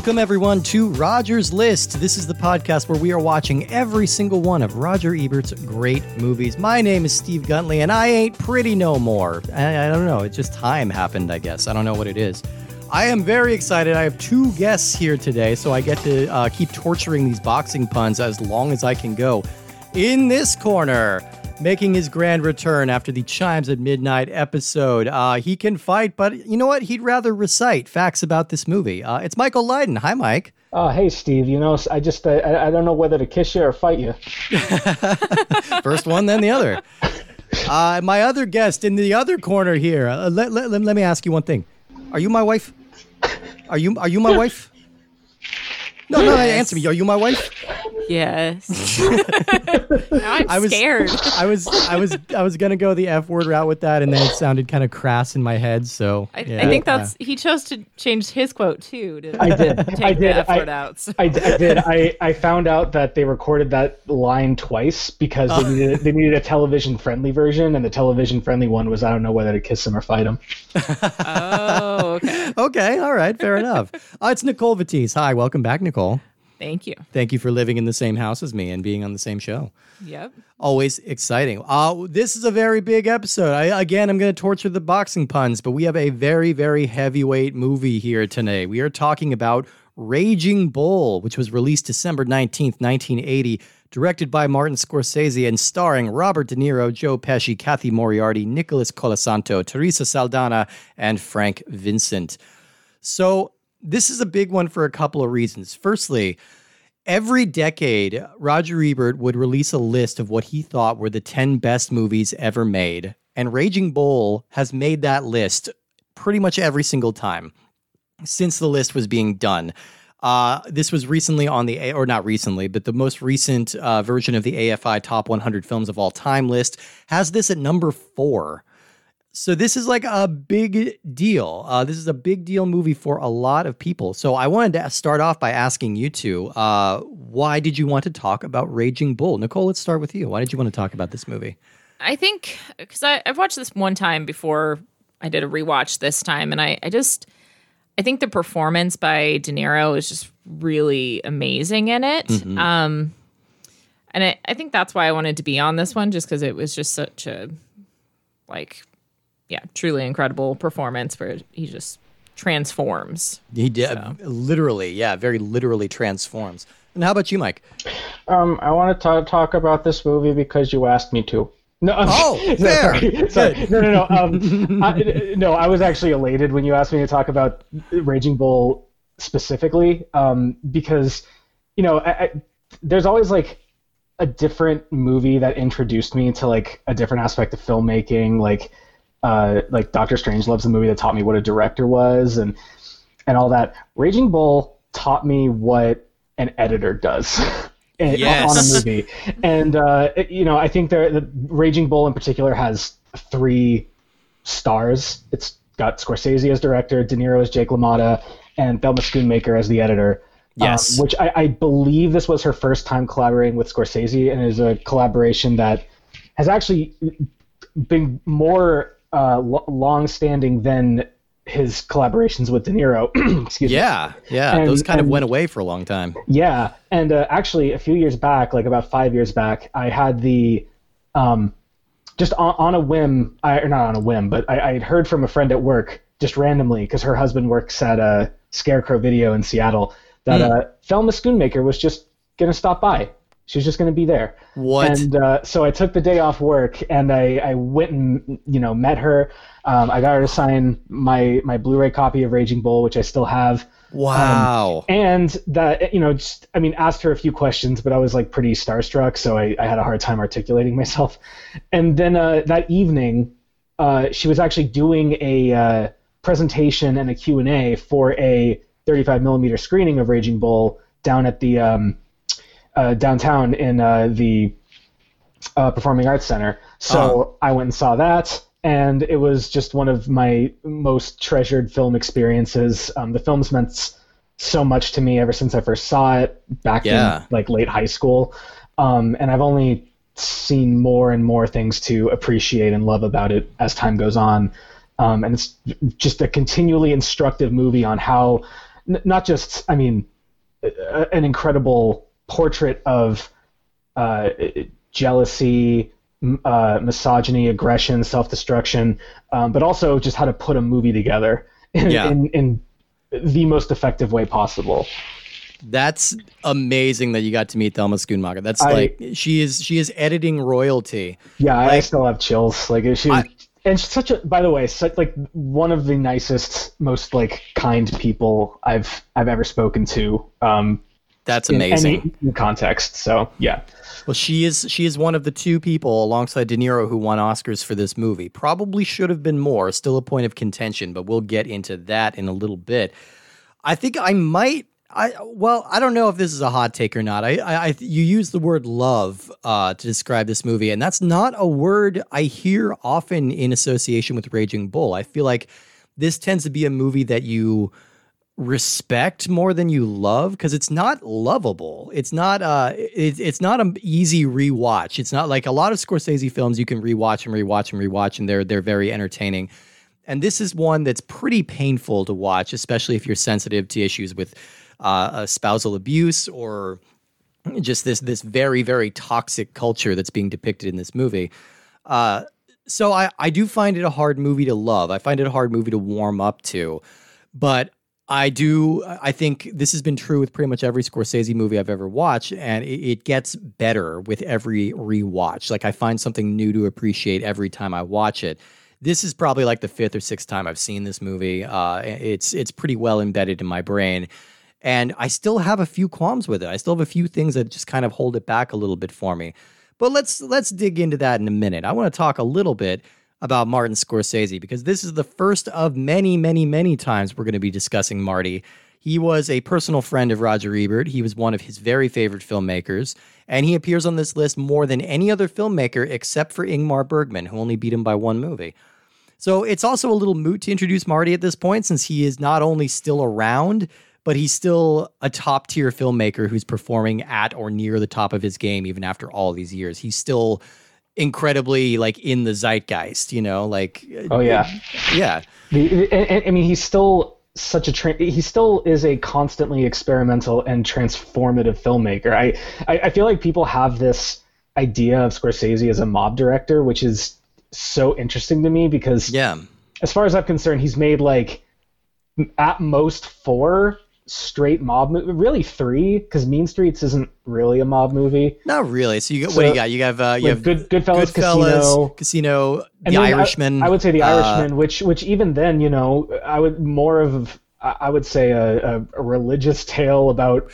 Welcome, everyone, to Roger's List. This is the podcast where we are watching every single one of Roger Ebert's great movies. My name is Steve Guntley, and I ain't pretty no more. I, I don't know. It's just time happened, I guess. I don't know what it is. I am very excited. I have two guests here today, so I get to uh, keep torturing these boxing puns as long as I can go. In this corner, making his grand return after the Chimes at Midnight episode. Uh, he can fight, but you know what? He'd rather recite facts about this movie. Uh, it's Michael Leiden. Hi, Mike. Oh, hey, Steve. You know, I just I, I don't know whether to kiss you or fight you. First one, then the other. Uh, my other guest in the other corner here. Uh, let, let, let me ask you one thing. Are you my wife? Are you are you my wife? No, no, answer me. Are you my wife? Yes. now I'm I was scared. I was I was I was gonna go the F word route with that, and then it sounded kind of crass in my head. So I, yeah, I think that's he chose to change his quote too. To I did. Take I did. the F I, word out. so- I, I did. I, I found out that they recorded that line twice because Oh. they needed they needed a television friendly version, and the television friendly one was I don't know whether to kiss him or fight him. oh, okay. okay. All right, fair enough. Uh, it's Nicole Vitisse. Hi, welcome back, Nicole. Thank you. Thank you for living in the same house as me and being on the same show. Yep. Always exciting. Uh, this is a very big episode. I, again, I'm going to torture the boxing puns, but we have a very, very heavyweight movie here today. We are talking about Raging Bull, which was released December 19th, 1980, directed by Martin Scorsese and starring Robert De Niro, Joe Pesci, Cathy Moriarty, Nicholas Colasanto, Teresa Saldana, and Frank Vincent. So, this is a big one for a couple of reasons. Firstly, Every decade, Roger Ebert would release a list of what he thought were the 10 best movies ever made. And Raging Bull has made that list pretty much every single time since the list was being done. Uh, this was recently on the, or not recently, but the most recent uh, version of the AFI Top 100 Films of All Time list has this at number four. So this is like a big deal. Uh, this is a big deal movie for a lot of people. So I wanted to start off by asking you two, uh, why did you want to talk about Raging Bull? Nicole, let's start with you. Why did you want to talk about this movie? I think because I've watched this one time before I did a rewatch this time, and I, I just I think the performance by De Niro is just really amazing in it. Mm-hmm. Um, and I, I think that's why I wanted to be on this one, just because it was just such a like, yeah, truly incredible performance where he just transforms. He did literally, yeah, very literally transforms. And how about you, Mike? Um, I want to talk about this movie because you asked me to. No, I'm- Oh, no, fair. sorry, sorry. No, no, no. Um, I, no, I was actually elated when you asked me to talk about Raging Bull specifically, um, because you know, I, I, there's always like a different movie that introduced me to like a different aspect of filmmaking, like uh, like Doctor Strangelove's the movie that taught me what a director was, and and all that. Raging Bull taught me what an editor does. Yes. on a movie, and uh, it- you know, I think there, the Raging Bull in particular has three stars. It's got Scorsese as director, De Niro as Jake LaMotta, and Thelma Schoonmaker as the editor. um, Yes. which I, I believe this was her first time collaborating with Scorsese, and is a collaboration that has actually been more uh, lo- long-standing than his collaborations with De Niro. Excuse me. Yeah, yeah, And- those kind of went away for a long time. Yeah, and uh, actually, a few years back, like about five years back, I had the, um, just on, on a whim, I, or not on a whim, but I, I had heard from a friend at work just randomly because her husband works at a Scarecrow Video in Seattle that uh, Thelma Schoonmaker was just gonna stop by. She was just gonna be there. What? And uh, so I took the day off work and I, I went and you know met her. Um, I got her to sign my my Blu-ray copy of Raging Bull, which I still have wow. and that you know just i mean asked her a few questions but i was like pretty starstruck so i, I had a hard time articulating myself and then uh, that evening uh, she was actually doing a uh, presentation and a q&a for a 35 millimeter screening of raging bull down at the um, uh, downtown in uh, the uh, performing arts center so i went and saw that and it was just one of my most treasured film experiences um, the film's meant so much to me ever since I first saw it back Yeah. in like late high school. Um, and I've only seen more and more things to appreciate and love about it as time goes on. Um, and it's just a continually instructive movie on how n- not just I mean a, an incredible portrait of uh, jealousy, uh, misogyny, aggression, self-destruction, um, but also just how to put a movie together in, Yeah. in, in the most effective way possible. That's amazing that you got to meet Thelma Schoonmaker. That's I- like she is she is editing royalty. Yeah, I- I still have chills. Like she, I- and she's such a. By the way, such like one of the nicest, most like kind people I've I've ever spoken to. Um, That's in amazing. any context. So yeah, Well, she is she is one of the two people alongside De Niro who won Oscars for this movie. Probably should have been more. Still a point of contention, but we'll get into that in a little bit. I think I might. I well, I don't know if this is a hot take or not. I, I, I you use the word love uh, to describe this movie, and that's not a word I hear often in association with Raging Bull. I feel like this tends to be a movie that you respect more than you love because it's not lovable. It's not uh it, it's not an easy rewatch. It's not like a lot of Scorsese films you can rewatch and rewatch and rewatch and they're they're very entertaining. And this is one that's pretty painful to watch, especially if you're sensitive to issues with uh, uh, spousal abuse or just this this very very toxic culture that's being depicted in this movie. Uh, so I I do find it a hard movie to love. I find it a hard movie to warm up to, but I do. I think this has been true with pretty much every Scorsese movie I've ever watched, and it, it gets better with every rewatch. Like I find something new to appreciate every time I watch it. This is probably like the fifth or sixth time I've seen this movie. Uh, it's it's pretty well embedded in my brain, and I still have a few qualms with it. I still have a few things that just kind of hold it back a little bit for me. But let's let's dig into that in a minute. I want to talk a little bit about Martin Scorsese because this is the first of many, many, many times we're going to be discussing Marty. He was a personal friend of Roger Ebert. He was one of his very favorite filmmakers, and he appears on this list more than any other filmmaker except for Ingmar Bergman, who only beat him by one movie. So it's also a little moot to introduce Marty at this point since he is not only still around, but he's still a top tier filmmaker who's performing at or near the top of his game even after all these years. He's still incredibly like in the zeitgeist, you know, like oh yeah. yeah. The, and, and, I mean, he's still such a tra- he still is a constantly experimental and transformative filmmaker. I, I I feel like people have this idea of Scorsese as a mob director, which is so interesting to me because Yeah. as far as I'm concerned, he's made like at most four straight mob movie, really three, because Mean Streets isn't really a mob movie. Not really. So you got what do you got? You have uh you Like have Good Goodfellas, Casino, Casino, The then I- Irishman. I, would say The uh, Irishman, which which even then, you know, I would more of I would say a, a, a religious tale about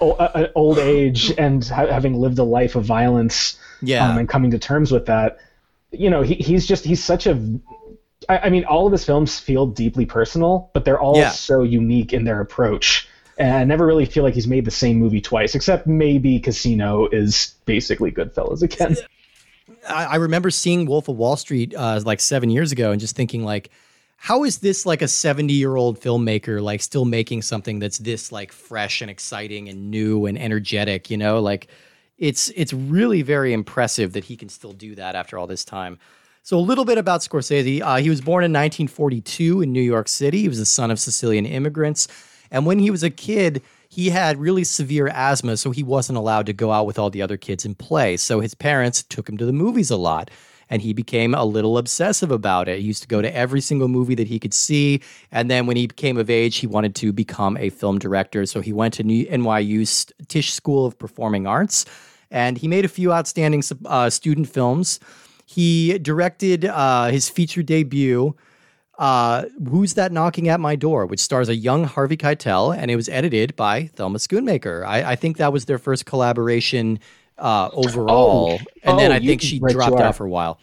o- old age and ha- having lived a life of violence Yeah. um, and coming to terms with that. You know, he, he's just he's such a. I, I mean, all of his films feel deeply personal, but they're all Yeah. so unique in their approach. And I never really feel like he's made the same movie twice, except maybe Casino is basically Goodfellas again. I, I remember seeing Wolf of Wall Street uh, like seven years ago and just thinking like, how is this like a 70 year old filmmaker like still making something that's this like fresh and exciting and new and energetic, you know? Like it's it's really very impressive that he can still do that after all this time. So a little bit about Scorsese. Uh, he was born in 1942 in New York City. He was the son of Sicilian immigrants. And when he was a kid, he had really severe asthma, so he wasn't allowed to go out with all the other kids and play. So his parents took him to the movies a lot. And he became a little obsessive about it. He used to go to every single movie that he could see. And then when he became of age, he wanted to become a film director. So he went to NYU's Tisch School of Performing Arts and he made a few outstanding uh, student films. He directed uh, his feature debut, uh, Who's That Knocking at My Door, which stars a young Harvey Keitel, and it was edited by Thelma Schoonmaker. I, I think that was their first collaboration uh, overall. Oh. and then Oh, I think she dropped out for a while.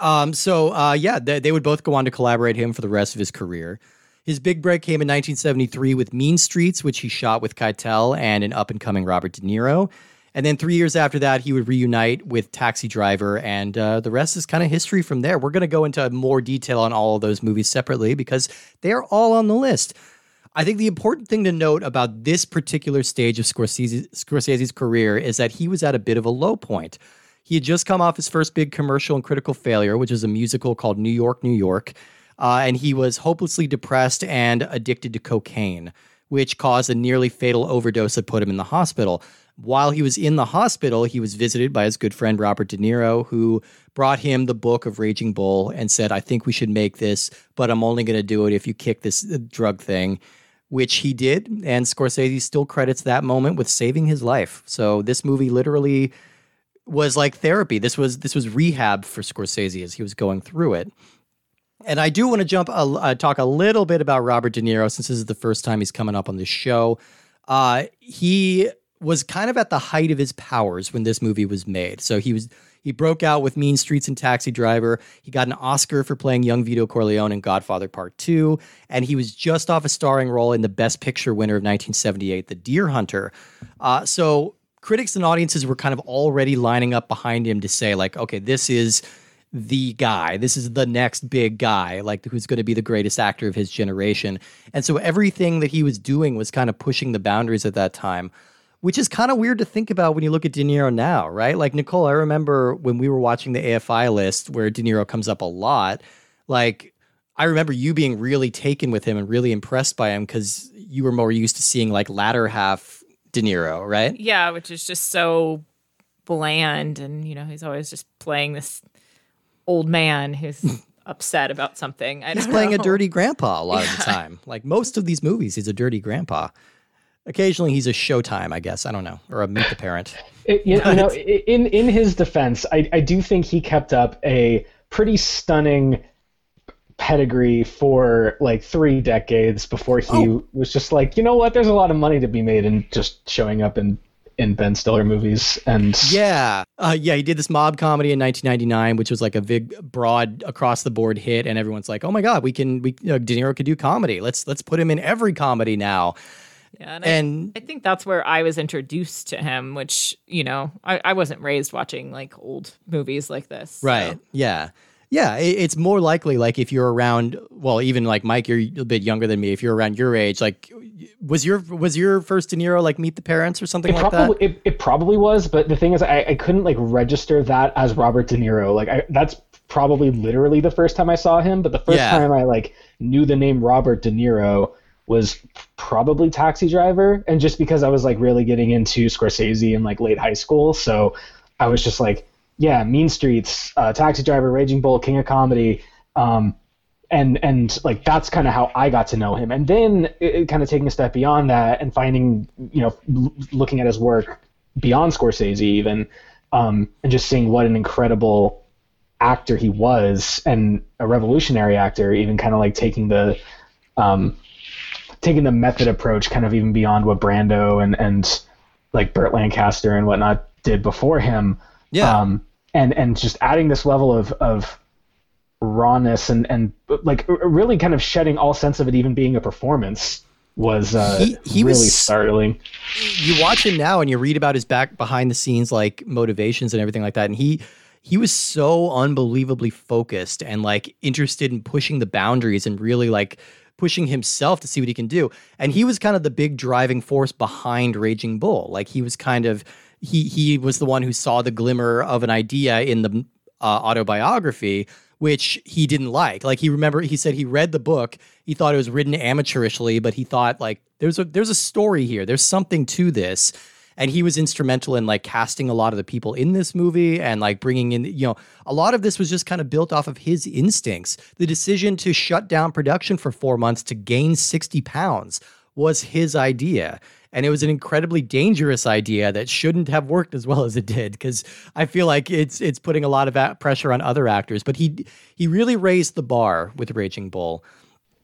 Um, so uh, yeah, they, they would both go on to collaborate him for the rest of his career. His big break came in 1973 with Mean Streets, which he shot with Keitel and an up and coming Robert De Niro. And then three years after that, he would reunite with Taxi Driver, and uh, the rest is kind of history from there. We're going to go into more detail on all of those movies separately because they are all on the list. I think the important thing to note about this particular stage of Scorsese, Scorsese's career is that he was at a bit of a low point. He had just come off his first big commercial and critical failure, which is a musical called New York, New York. uh, and he was hopelessly depressed and addicted to cocaine, which caused a nearly fatal overdose that put him in the hospital. While he was in the hospital, he was visited by his good friend Robert De Niro, who brought him the book of Raging Bull and said, I think we should make this, but I'm only going to do it if you kick this uh, drug thing, which he did. And Scorsese still credits that moment with saving his life. So this movie literally was like therapy. This was this was rehab for Scorsese as he was going through it. And I do want to jump, uh, talk a little bit about Robert De Niro since this is the first time he's coming up on the show. Uh, he was kind of at the height of his powers when this movie was made. So he was he broke out with Mean Streets and Taxi Driver. He got an Oscar for playing young Vito Corleone in Godfather Part 2, and he was just off a starring role in the Best Picture winner of 1978, The Deer Hunter. Uh, so critics and audiences were kind of already lining up behind him to say like, okay, this is the guy. This is the next big guy, like who's going to be the greatest actor of his generation. And so everything that he was doing was kind of pushing the boundaries at that time which is kind of weird to think about when you look at De Niro now, right? Like Nicole, I remember when we were watching the AFI list where De Niro comes up a lot. Like I remember you being really taken with him and really impressed by him because you were more used to seeing like latter half De Niro, right? Yeah, which is just so bland, and you know he's always just playing this old man who's upset about something. I he's playing know. a dirty grandpa a lot of the time. Like most of these movies, he's a dirty grandpa. Occasionally, he's a Showtime, I guess. I don't know, or a Meet the Parent. It, you, know, in in his defense, I, I do think he kept up a pretty stunning pedigree for like three decades before he oh. was just like, you know what? There's a lot of money to be made in just showing up in in Ben Stiller movies. And yeah, uh, yeah, he did this mob comedy in 1999, which was like a big, broad, across the board hit, and everyone's like, oh my god, we can, we you know, De Niro could do comedy. Let's let's put him in every comedy now. Yeah, and, and I, I, think that's where I was introduced to him, which you know I, I wasn't raised watching like old movies like this. Right. So. Yeah. Yeah, it's more likely like if you're around, well, even like Mike, you're a bit younger than me. If you're around your age, like was your was your first De Niro like Meet the Parents or something it like probably, that? It, it probably was, but the thing is, I, I couldn't like register that as Robert De Niro. Like I, that's probably literally the first time I saw him, but the first yeah. time I like knew the name Robert De Niro was probably Taxi Driver, and just because I was like really getting into Scorsese in like late high school, so I was just like, yeah, Mean Streets, uh, Taxi Driver, Raging Bull, King of Comedy, um, and and like that's kind of how I got to know him, and then kind of taking a step beyond that and finding you know l- looking at his work beyond Scorsese even, um, and just seeing what an incredible actor he was and a revolutionary actor, even kind of like taking the um, taking the method approach kind of even beyond what Brando and and like Burt Lancaster and whatnot did before him. Yeah. Um, and and just adding this level of of rawness and and like really kind of shedding all sense of it even being a performance was uh, he, he really was, startling. You watch him now and you read about his back behind the scenes like motivations and everything like that, and he he was so unbelievably focused and like interested in pushing the boundaries and really like pushing himself to see what he can do. And he was kind of the big driving force behind Raging Bull. Like he was kind of he he was the one who saw the glimmer of an idea in the uh, autobiography which he didn't like. Like he remember he said he read the book, he thought it was written amateurishly, but he thought like there's a there's a story here. There's something to this and he was instrumental in like casting a lot of the people in this movie and like bringing in you know a lot of this was just kind of built off of his instincts the decision to shut down production for four months to gain 60 pounds was his idea and it was an incredibly dangerous idea that shouldn't have worked as well as it did because I feel like it's it's putting a lot of pressure on other actors. But he he really raised the bar with Raging Bull.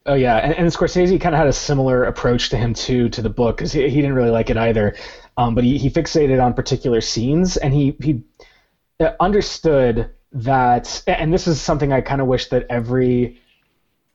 Oh yeah, and, and Scorsese kind of had a similar approach to him too to the book because he, he didn't really like it either. Um, but he, he fixated on particular scenes and he he uh, understood that, and this is something I kind of wish that every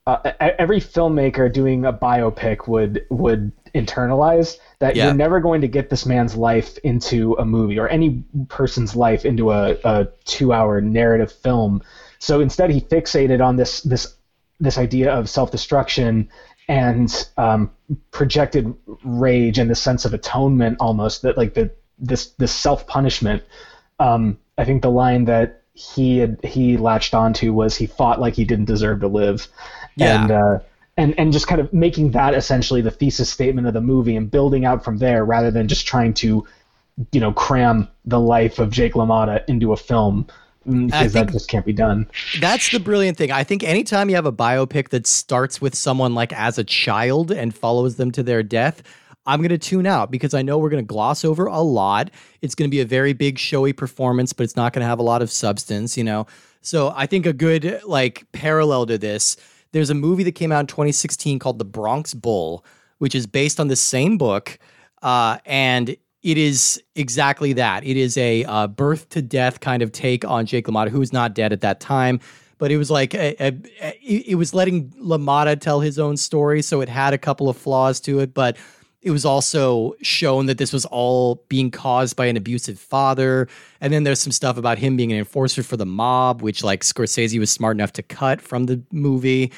uh, every filmmaker doing a biopic would would internalize that yeah. you're never going to get this man's life into a movie or any person's life into a, a two hour narrative film. So instead, he fixated on this this this idea of self destruction and um, projected rage and the sense of atonement almost that like the this this self punishment. Um, I think the line that he had he latched onto was he fought like he didn't deserve to live, Yeah. And, uh, and, and just kind of making that essentially the thesis statement of the movie and building out from there rather than just trying to, you know, cram the life of Jake LaMotta into a film because think- that just can't be done. That's the brilliant thing. I think anytime you have a biopic that starts with someone like as a child and follows them to their death, I'm going to tune out because I know we're going to gloss over a lot. It's going to be a very big showy performance, but it's not going to have a lot of substance, you know. So I think a good like parallel to this, there's a movie that came out in 2016 called The Bronx Bull, which is based on the same book, uh, and it is exactly that. It is a uh, birth to death kind of take on Jake LaMotta, who was not dead at that time, but it was like a, a, a- it was letting LaMotta tell his own story, so it had a couple of flaws to it, but it was also shown that this was all being caused by an abusive father. And then there's some stuff about him being an enforcer for the mob, which like Scorsese was smart enough to cut from the movie.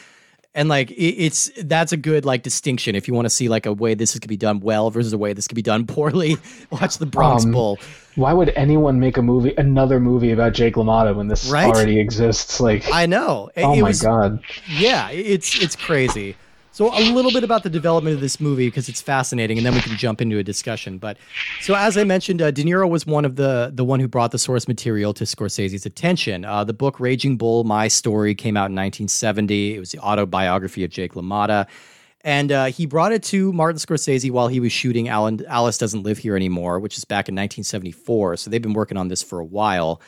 And like it, it's that's a good like distinction if you want to see like a way this could be done well versus a way this could be done poorly. Watch the Bronx Um, Bull. Why would anyone make a movie, another movie about Jake LaMotta when this Right? already exists? Like, I know. It, oh it my was, god. Yeah, it's it's crazy. So a little bit about the development of this movie because it's fascinating, and then we can jump into a discussion. But so as I mentioned, uh, De Niro was one of the the one who brought the source material to Scorsese's attention. Uh, the book Raging Bull: My Story came out in 1970. It was the autobiography of Jake LaMotta. And uh, he brought it to Martin Scorsese while he was shooting Alan, Alice Doesn't Live Here Anymore, which is back in 1974. So they've been working on this for a while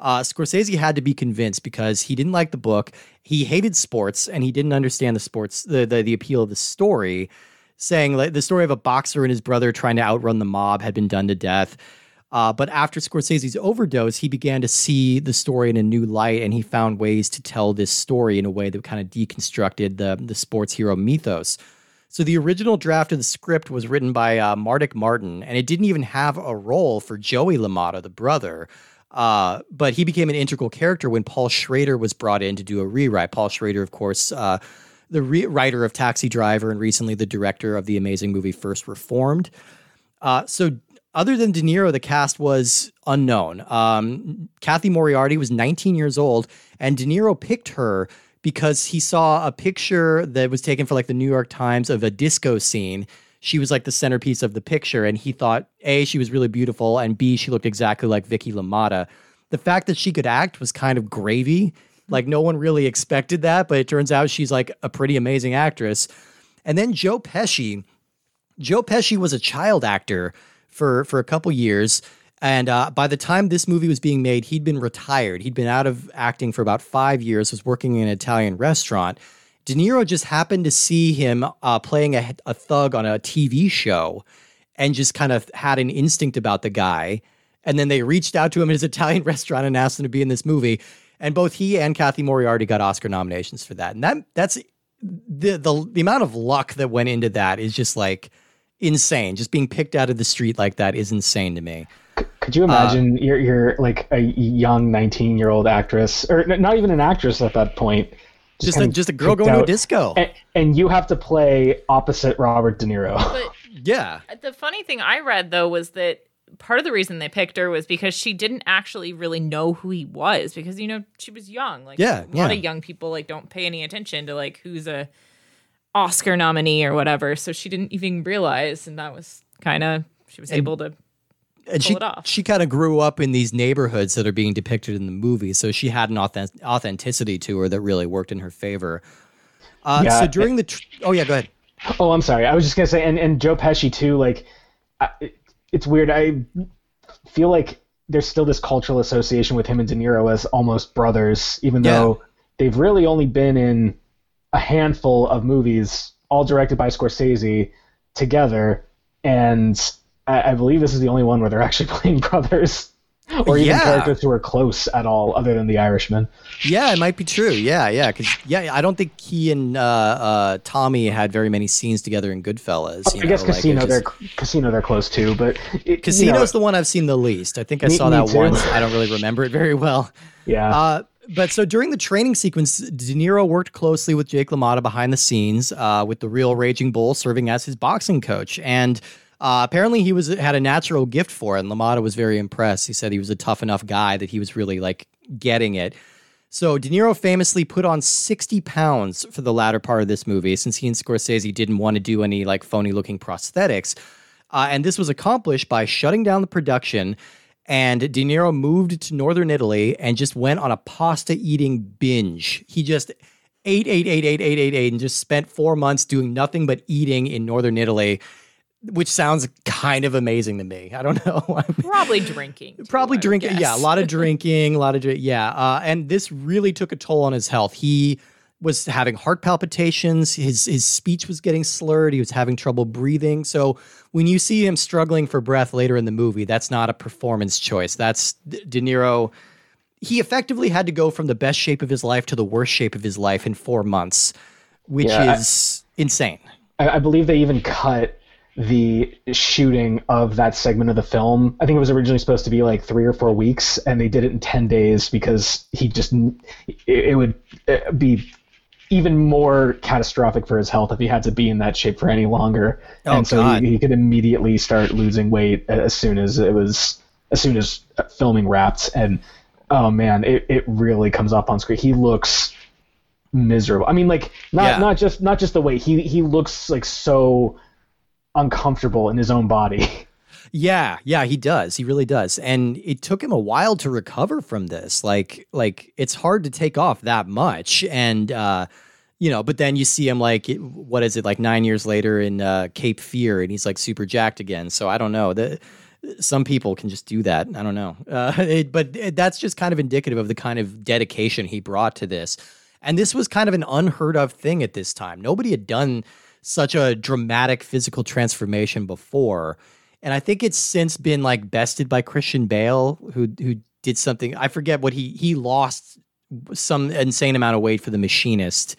uh, Scorsese had to be convinced because he didn't like the book. He hated sports and he didn't understand the sports, the, the, the appeal of the story, saying like the story of a boxer and his brother trying to outrun the mob had been done to death. Uh, but after Scorsese's overdose, he began to see the story in a new light and he found ways to tell this story in a way that kind of deconstructed the, the sports hero mythos. So the original draft of the script was written by uh, Mardik Martin, and it didn't even have a role for Joey LaMotta, the brother. Uh, but he became an integral character when Paul Schrader was brought in to do a rewrite. Paul Schrader, of course, uh, the re- writer of Taxi Driver and recently the director of the amazing movie First Reformed. Uh, so, other than De Niro, the cast was unknown. Um, Cathy Moriarty was 19 years old, and De Niro picked her because he saw a picture that was taken for like the New York Times of a disco scene. She was like the centerpiece of the picture, and he thought A, she was really beautiful, and B, she looked exactly like Vicky LaMotta. The fact that she could act was kind of gravy. Like, no one really expected that, but it turns out she's like a pretty amazing actress. And then Joe Pesci, Joe Pesci was a child actor for for a couple years, and uh, by the time this movie was being made, he'd been retired. He'd been out of acting for about five years. Was working in an Italian restaurant. De Niro just happened to see him uh, playing a, a thug on a TV show, and just kind of had an instinct about the guy. And then they reached out to him at his Italian restaurant and asked him to be in this movie. And both he and Cathy Moriarty got Oscar nominations for that. And that that's the the the amount of luck that went into that is just like insane. Just being picked out of the street like that is insane to me. Could you imagine you're you're like a young 19 year old actress, or not even an actress at that point, Just a, just a girl picked going to a disco. and, and you have to play opposite Robert De Niro. But yeah. the funny thing I read though was that part of the reason they picked her was because she didn't actually really know who he was because you know she was young. Like Yeah, a lot yeah. of young people like don't pay any attention to like who's a Oscar nominee or whatever. So she didn't even realize, and that was kind of she was able to. And she it off. she kind of grew up in these neighborhoods that are being depicted in the movie, so she had an authentic- authenticity to her that really worked in her favor. Uh, Yeah, so during the tr- oh yeah, go ahead. Oh, I'm sorry. I was just gonna say, and, and Joe Pesci too. Like, I, it- it's weird. I feel like there's still this cultural association with him and De Niro as almost brothers, even Yeah. though they've really only been in a handful of movies, all directed by Scorsese, together. And I, I believe this is the only one where they're actually playing brothers, or even Yeah. characters who are close at all, other than the Irishman. Yeah, it might be true. Yeah, yeah, because yeah, I don't think he and uh, uh, Tommy had very many scenes together in Goodfellas. you I guess know, like, Casino, just- they're Casino, they're close too, but it, Casino's you know, the one I've seen the least. I think I Me- saw that once. I don't really remember it very well. yeah. Uh, but so during the training sequence, De Niro worked closely with Jake LaMotta behind the scenes, uh, with the real Raging Bull serving as his boxing coach. And uh, apparently, he was had a natural gift for it. And LaMotta was very impressed. He said he was a tough enough guy that he was really like getting it. So De Niro famously put on 60 pounds for the latter part of this movie since he and Scorsese didn't want to do any like phony looking prosthetics. Uh, and this was accomplished by shutting down the production. And De Niro moved to northern Italy and just went on a pasta eating binge. He just ate, ate, ate, ate, ate, ate, ate, and just spent four months doing nothing but eating in northern Italy which sounds kind of amazing to me. I don't know. Probably drinking. Too, Probably drinking. Yeah, a lot of drinking, a lot of yeah. Uh, and this really took a toll on his health. He was having heart palpitations. His his speech was getting slurred. He was having trouble breathing. So when you see him struggling for breath later in the movie, that's not a performance choice. That's De Niro. He effectively had to go from the best shape of his life to the worst shape of his life in four months, which yeah, is I, insane. I, I believe they even cut the shooting of that segment of the film. I think it was originally supposed to be like three or four weeks, and they did it in 10 days because he just, it, would uh, be even more catastrophic for his health if he had to be in that shape for any longer. Oh, and so he, he, could immediately start losing weight as soon as it was, as soon as filming wrapped. And oh man, it, it really comes up on screen. He looks miserable. I mean, like not, yeah. not just, not just the way he, he looks like so, uncomfortable in his own body. Yeah, yeah, he does. He really does. And it took him a while to recover from this. Like like it's hard to take off that much and uh you know, but then you see him like what is it like 9 years later in uh Cape Fear and he's like super jacked again. So I don't know. The some people can just do that. I don't know. Uh, it, but it, that's just kind of indicative of the kind of dedication he brought to this. And this was kind of an unheard of thing at this time. Nobody had done such a dramatic physical transformation before. And I think it's since been like bested by Christian Bale, who who did something. I forget what he he lost some insane amount of weight for the machinist.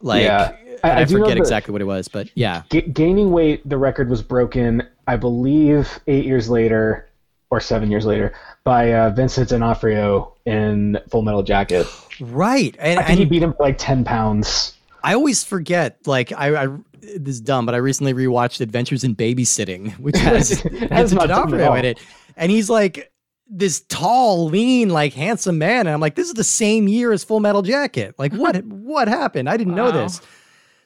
Like yeah. I, I, I forget exactly what it was, but yeah. G- gaining weight, the record was broken, I believe, eight years later or seven years later by uh, Vincent D'Onofrio in Full Metal Jacket. Right, and, I think and, he beat him for like ten pounds. I always forget. Like I, I this is dumb, but I recently rewatched Adventures in Babysitting, which has has D'Onofrio in it, and he's like this tall, lean, like handsome man, and I'm like, this is the same year as Full Metal Jacket. Like, what what happened? I didn't wow. know this.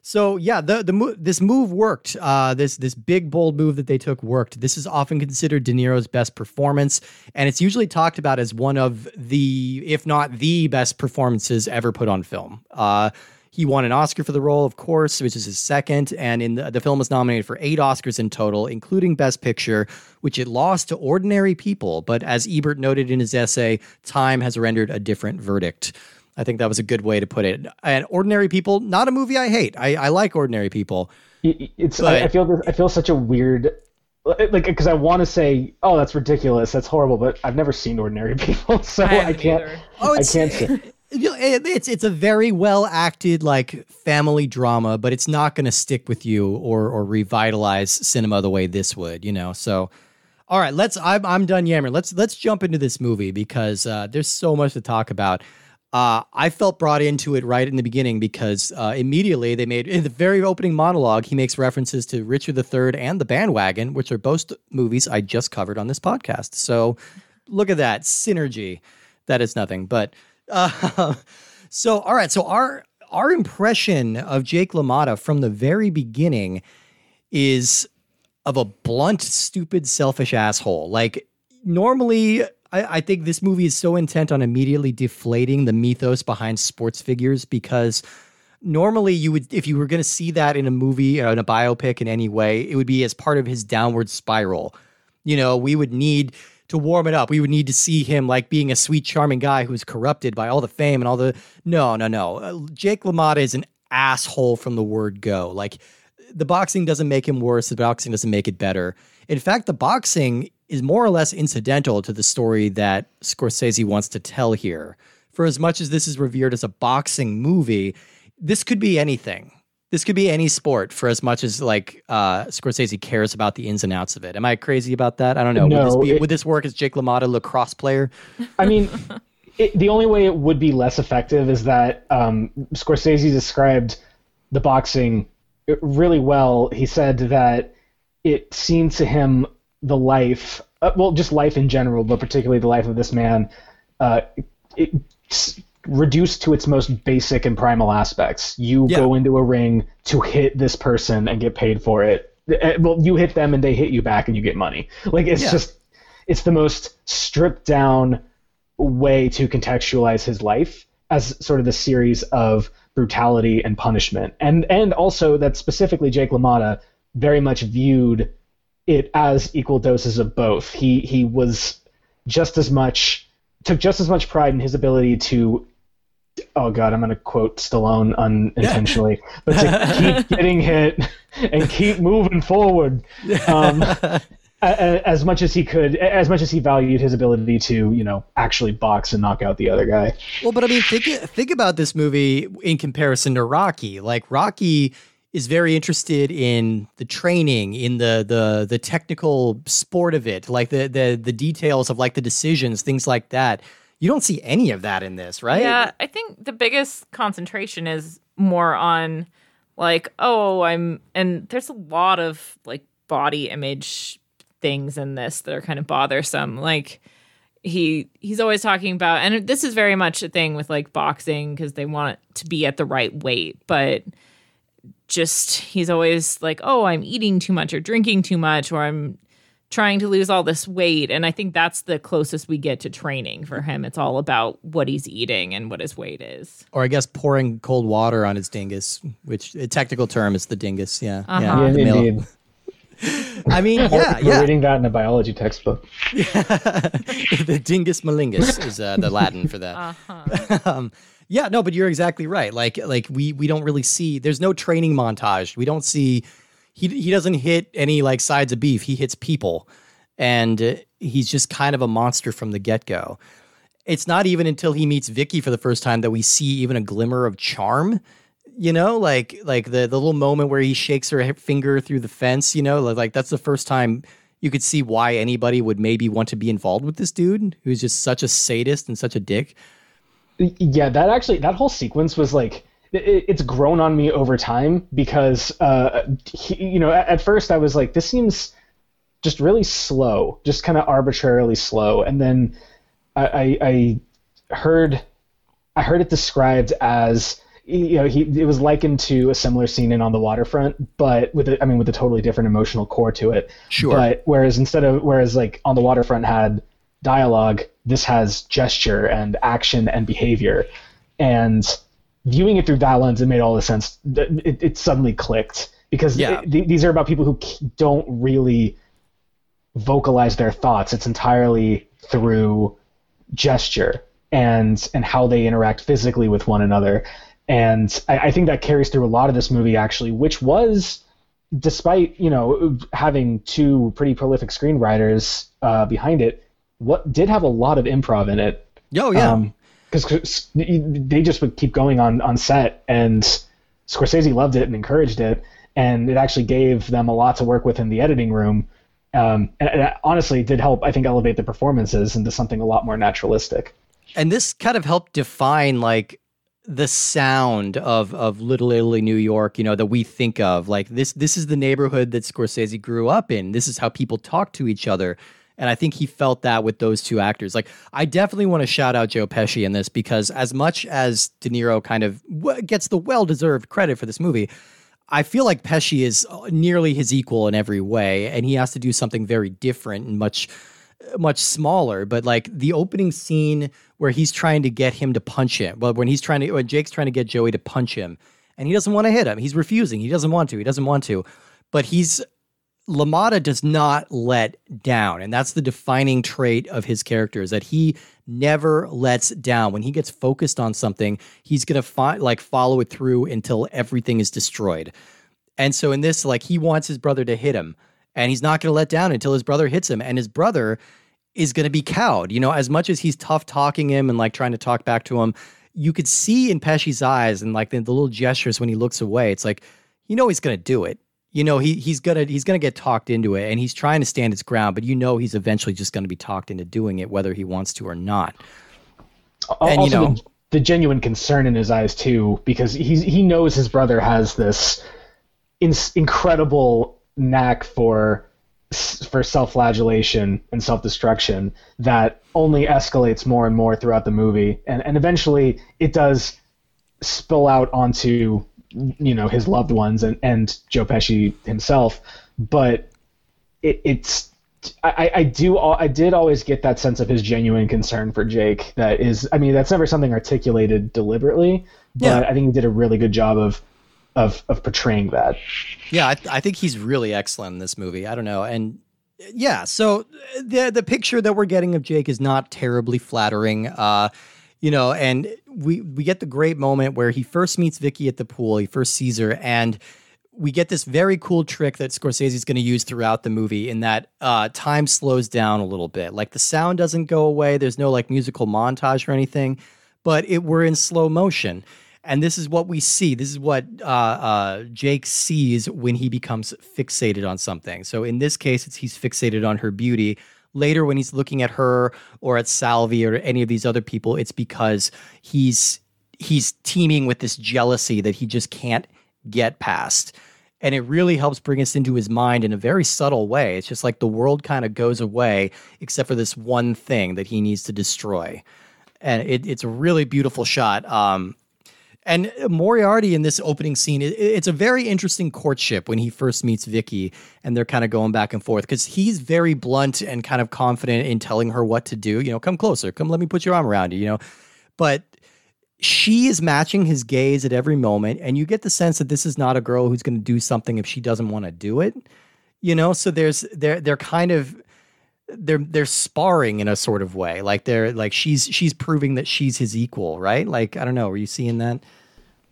So yeah, the the mo- this move worked. Uh, this this big bold move that they took worked. This is often considered De Niro's best performance, and it's usually talked about as one of the, if not the best performances ever put on film. Uh, he won an Oscar for the role, of course, which is his second, and in the, the film was nominated for eight Oscars in total, including Best Picture, which it lost to Ordinary People. But as Ebert noted in his essay, time has rendered a different verdict. I think that was a good way to put it. And Ordinary People, not a movie I hate. I, I like Ordinary People. It's but, I, feel I feel such a weird like because I want to say, oh, that's ridiculous, that's horrible, but I've never seen Ordinary People, so I, I can't. Oh, I can't say. it's it's a very well acted like family drama, but it's not going to stick with you or or revitalize cinema the way this would, you know. So, all right, let's. I'm I'm done yammering. Let's let's jump into this movie because uh, there's so much to talk about. Uh, I felt brought into it right in the beginning because uh, immediately they made in the very opening monologue he makes references to Richard III and The Bandwagon, which are both movies I just covered on this podcast. So, look at that synergy. That is nothing, but. Uh, so, all right. So our our impression of Jake LaMotta from the very beginning is of a blunt, stupid, selfish asshole. Like normally, I, I think this movie is so intent on immediately deflating the mythos behind sports figures because normally you would if you were going to see that in a movie or in a biopic in any way it would be as part of his downward spiral you know we would need to warm it up. We would need to see him like being a sweet, charming guy who's corrupted by all the fame and all the. No, no, no. Uh, Jake LaMotta is an asshole from the word go. Like the boxing doesn't make him worse. The boxing doesn't make it better. In fact, the boxing is more or less incidental to the story that Scorsese wants to tell here. For as much as this is revered as a boxing movie, this could be anything this could be any sport for as much as like uh, Scorsese cares about the ins and outs of it. Am I crazy about that? I don't know. No, would, this be, it, would this work as Jake LaMotta lacrosse player? I mean, it, the only way it would be less effective is that um, Scorsese described the boxing really well. He said that it seemed to him the life, uh, well, just life in general, but particularly the life of this man, uh, it reduced to its most basic and primal aspects. You Yeah. go into a ring to hit this person and get paid for it. Eh, Well, you hit them and they hit you back and you get money. Like it's Yeah. just it's the most stripped down way to contextualize his life as sort of the series of brutality and punishment. And and also that specifically Jake LaMotta very much viewed it as equal doses of both. He he was just as much took just as much pride in his ability to oh god i'm going to quote stallone unintentionally but to keep getting hit and keep moving forward um, a- a- as much as he could as much as he valued his ability to you know actually box and knock out the other guy Well, but I mean, think think about this movie in comparison to Rocky. Like Rocky is very interested in the training, in the the the technical sport of it, like the the the details of like the decisions, things like that. You don't see any of that in this, right? Yeah, I think the biggest concentration is more on like, oh, I'm and there's a lot of like body image things in this that are kind of bothersome. Like he he's always talking about and this is very much a thing with like boxing because they want to be at the right weight, but just he's always like, "Oh, I'm eating too much or drinking too much or I'm trying to lose all this weight." And I think that's the closest we get to training for him. It's all about what he's eating and what his weight is. Or I guess pouring cold water on his dingus, which a technical term is the dingus. Yeah, Uh-huh. yeah. Yeah, the male- indeed. I mean, yeah, We're yeah. reading that in a biology textbook. the dingus malingus is uh, the Latin for that. Uh-huh. um, yeah, no, but you're exactly right. Like, like we we don't really see. There's no training montage. We don't see. He he doesn't hit any like sides of beef. He hits people, and uh, he's just kind of a monster from the get go. It's not even until he meets Vicky for the first time that we see even a glimmer of charm. You know, like like the the little moment where he shakes her finger through the fence. You know, like, like that's the first time you could see why anybody would maybe want to be involved with this dude who's just such a sadist and such a dick. yeah that actually that whole sequence was like it, it's grown on me over time because uh he, you know at, at first i was like this seems just really slow just kind of arbitrarily slow and then I, I i heard i heard it described as you know he it was likened to a similar scene in on the waterfront but with a, i mean with a totally different emotional core to it Sure. but whereas instead of whereas like on the waterfront had dialogue, this has gesture and action and behavior. And viewing it through that lens, it made all the sense. It, it suddenly clicked because Yeah. it- th- these are about people who don't really vocalize their thoughts. It's entirely through gesture and and how they interact physically with one another. And I, I think that carries through a lot of this movie actually, which was despite you know having two pretty prolific screenwriters uh, behind it, what did have a lot of improv in it. Oh yeah. Because they just would keep going on on set, and Scorsese loved it and encouraged it, and it actually gave them a lot to work with in the editing room. Um, and, and honestly did help, I think, elevate the performances into something a lot more naturalistic. and this kind of helped define like the sound of of Little Italy, New York, you know, that we think of. Like this this is the neighborhood that Scorsese grew up in. This is how people talk to each other. And I think he felt that with those two actors. Like, I definitely want to shout out Joe Pesci in this because, as much as De Niro kind of gets the well deserved credit for this movie, I feel like Pesci is uh, nearly his equal in every way, and he has to do something very different and much, much smaller. But like the opening scene where he's trying to get him to punch him, well, when he's trying to, when Jake's trying to get Joey to punch him, and he doesn't want to hit him, he's refusing. He doesn't want to. He doesn't want to, but he's LaMotta does not let down, and that's the defining trait of his character is that he never lets down. When he gets focused on something, he's gonna fi- like follow it through until everything is destroyed. And so in this, like he wants his brother to hit him, and he's not gonna let down until his brother hits him, and his brother is gonna be cowed. You know, as much as he's tough talking him and like trying to talk back to him, you could see in Pesci's eyes and like the, the little gestures when he looks away. It's like you know he's gonna do it you know he he's gonna he's gonna get talked into it and he's trying to stand his ground but you know he's eventually just gonna be talked into doing it whether he wants to or not. And, you know- the, the genuine concern in his eyes too, because he's he knows his brother has this in, incredible knack for for self-flagellation and self-destruction that only escalates more and more throughout the movie. And and eventually it does spill out onto you know his loved ones and and Joe Pesci himself but it, it's I, I do I did always get that sense of his genuine concern for Jake that is I mean that's never something articulated deliberately but yeah. I think he did a really good job of of of portraying that. Yeah, I, I think he's really excellent in this movie. I don't know, and yeah, so the the picture that we're getting of Jake is not terribly flattering. Uh, you know, and we we get the great moment where he first meets Vicky at the pool. He first sees her, and we get this very cool trick that Scorsese is going to use throughout the movie. In that uh, time slows down a little bit, like the sound doesn't go away. There's no like musical montage or anything, but it we're in slow motion. And this is what we see. This is what uh, uh, Jake sees when he becomes fixated on something. So in this case, it's he's fixated on her beauty. Later, when he's looking at her or at Salvi or any of these other people, it's because he's he's teeming with this jealousy that he just can't get past. And it really helps bring us into his mind in a very subtle way. It's just like the world kind of goes away, except for this one thing that he needs to destroy. And it, it's a really beautiful shot. Um, and Moriarty in this opening scene, it's a very interesting courtship when he first meets Vicky and they're kind of going back and forth because he's very blunt and kind of confident in telling her what to do. You know, come closer, come let me put your arm around you, you know. But she is matching his gaze at every moment. And you get the sense that this is not a girl who's going to do something if she doesn't want to do it. You know, so there's they're they're kind of they're they're sparring in a sort of way. Like they're like she's she's proving that she's his equal, right? Like I don't know, are you seeing that?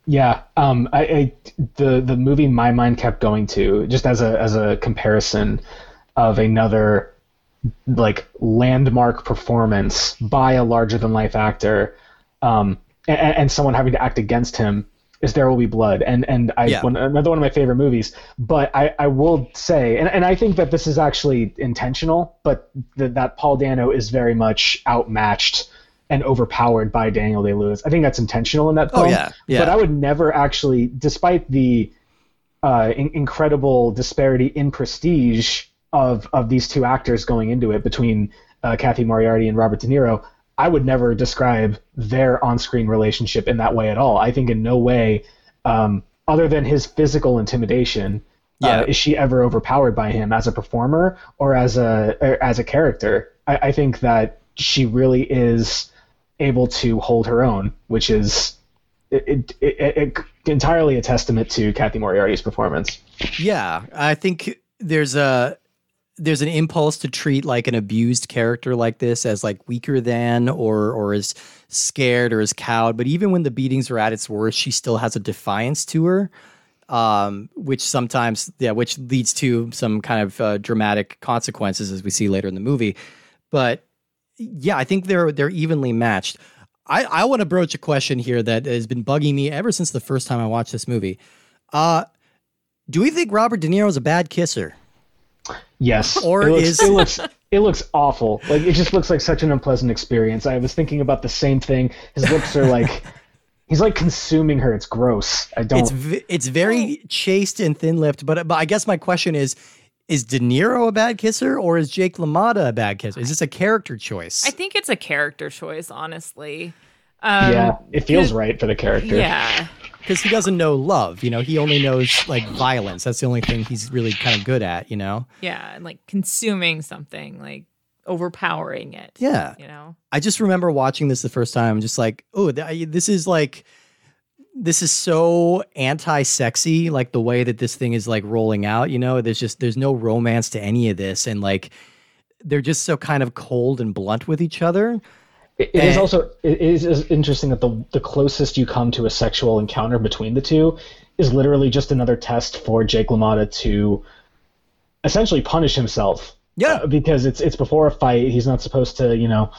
Yeah, um, I, I the the movie my mind kept going to just as a as a comparison of another like landmark performance by a larger than life actor, um, and, and someone having to act against him is There Will Be Blood, and and I yeah. one, another one of my favorite movies. But I, I will say, and, and I think that this is actually intentional, but the, that Paul Dano is very much outmatched and overpowered by Daniel Day Lewis. I think that's intentional in that oh, film. Oh yeah, yeah. But I would never actually, despite the uh, in- incredible disparity in prestige of of these two actors going into it between uh, Cathy Moriarty and Robert De Niro. I would never describe their on-screen relationship in that way at all. I think in no way, um, other than his physical intimidation, uh, yeah. Uh, is she ever overpowered by him as a performer or as a or as a character. I, I think that she really is able to hold her own, which is it, it, it, it, entirely a testament to Cathy Moriarty's performance. Yeah, I think there's a there's an impulse to treat like an abused character like this as like weaker than or or as scared or as cowed. But even when the beatings are at its worst, she still has a defiance to her, um, which sometimes yeah, which leads to some kind of uh, dramatic consequences as we see later in the movie. But yeah, I think they're they're evenly matched. I, I want to broach a question here that has been bugging me ever since the first time I watched this movie. Uh, do we think Robert De Niro is a bad kisser? Yes. Or it looks, is it looks it looks awful. Like it just looks like such an unpleasant experience. I was thinking about the same thing. His lips are like he's like consuming her. It's gross. I don't. It's v- it's very chaste and thin lipped. But but I guess my question is. Is De Niro a bad kisser or is Jake LaMotta a bad kisser? Is this a character choice? I think it's a character choice, honestly. Um, yeah, it feels right for the character. Yeah, because he doesn't know love. You know, he only knows like violence. That's the only thing he's really kind of good at. You know. Yeah, and like consuming something, like overpowering it. Yeah. You know. I just remember watching this the first time. Just like, oh, th- this is like. This is so anti-sexy, like the way that this thing is like rolling out. You know, there's just there's no romance to any of this, and like they're just so kind of cold and blunt with each other it, is also it is interesting that the the closest you come to a sexual encounter between the two is literally just another test for Jake LaMotta to essentially punish himself. Yeah, uh, because it's it's before a fight. He's not supposed to, you know,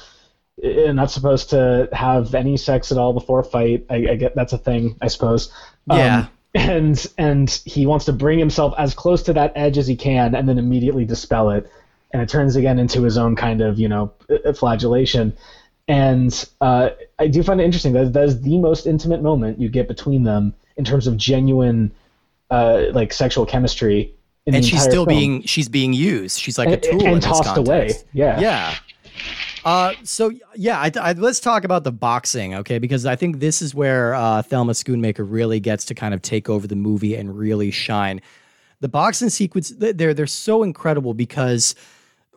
not supposed to have any sex at all before a fight. I, I get that's a thing, I suppose. Yeah. Um, and and he wants to bring himself as close to that edge as he can, and then immediately dispel it. And it turns again into his own kind of, you know, flagellation. And uh, I do find it interesting that that is the most intimate moment you get between them in terms of genuine, uh, like sexual chemistry in and she's still film. being she's being used. She's like a tool and in this tossed away. Yeah. Yeah. Uh, so yeah, I, I, let's talk about the boxing, okay? Because I think this is where uh, Thelma Schoonmaker really gets to kind of take over the movie and really shine. The boxing sequence, th- they're they're so incredible because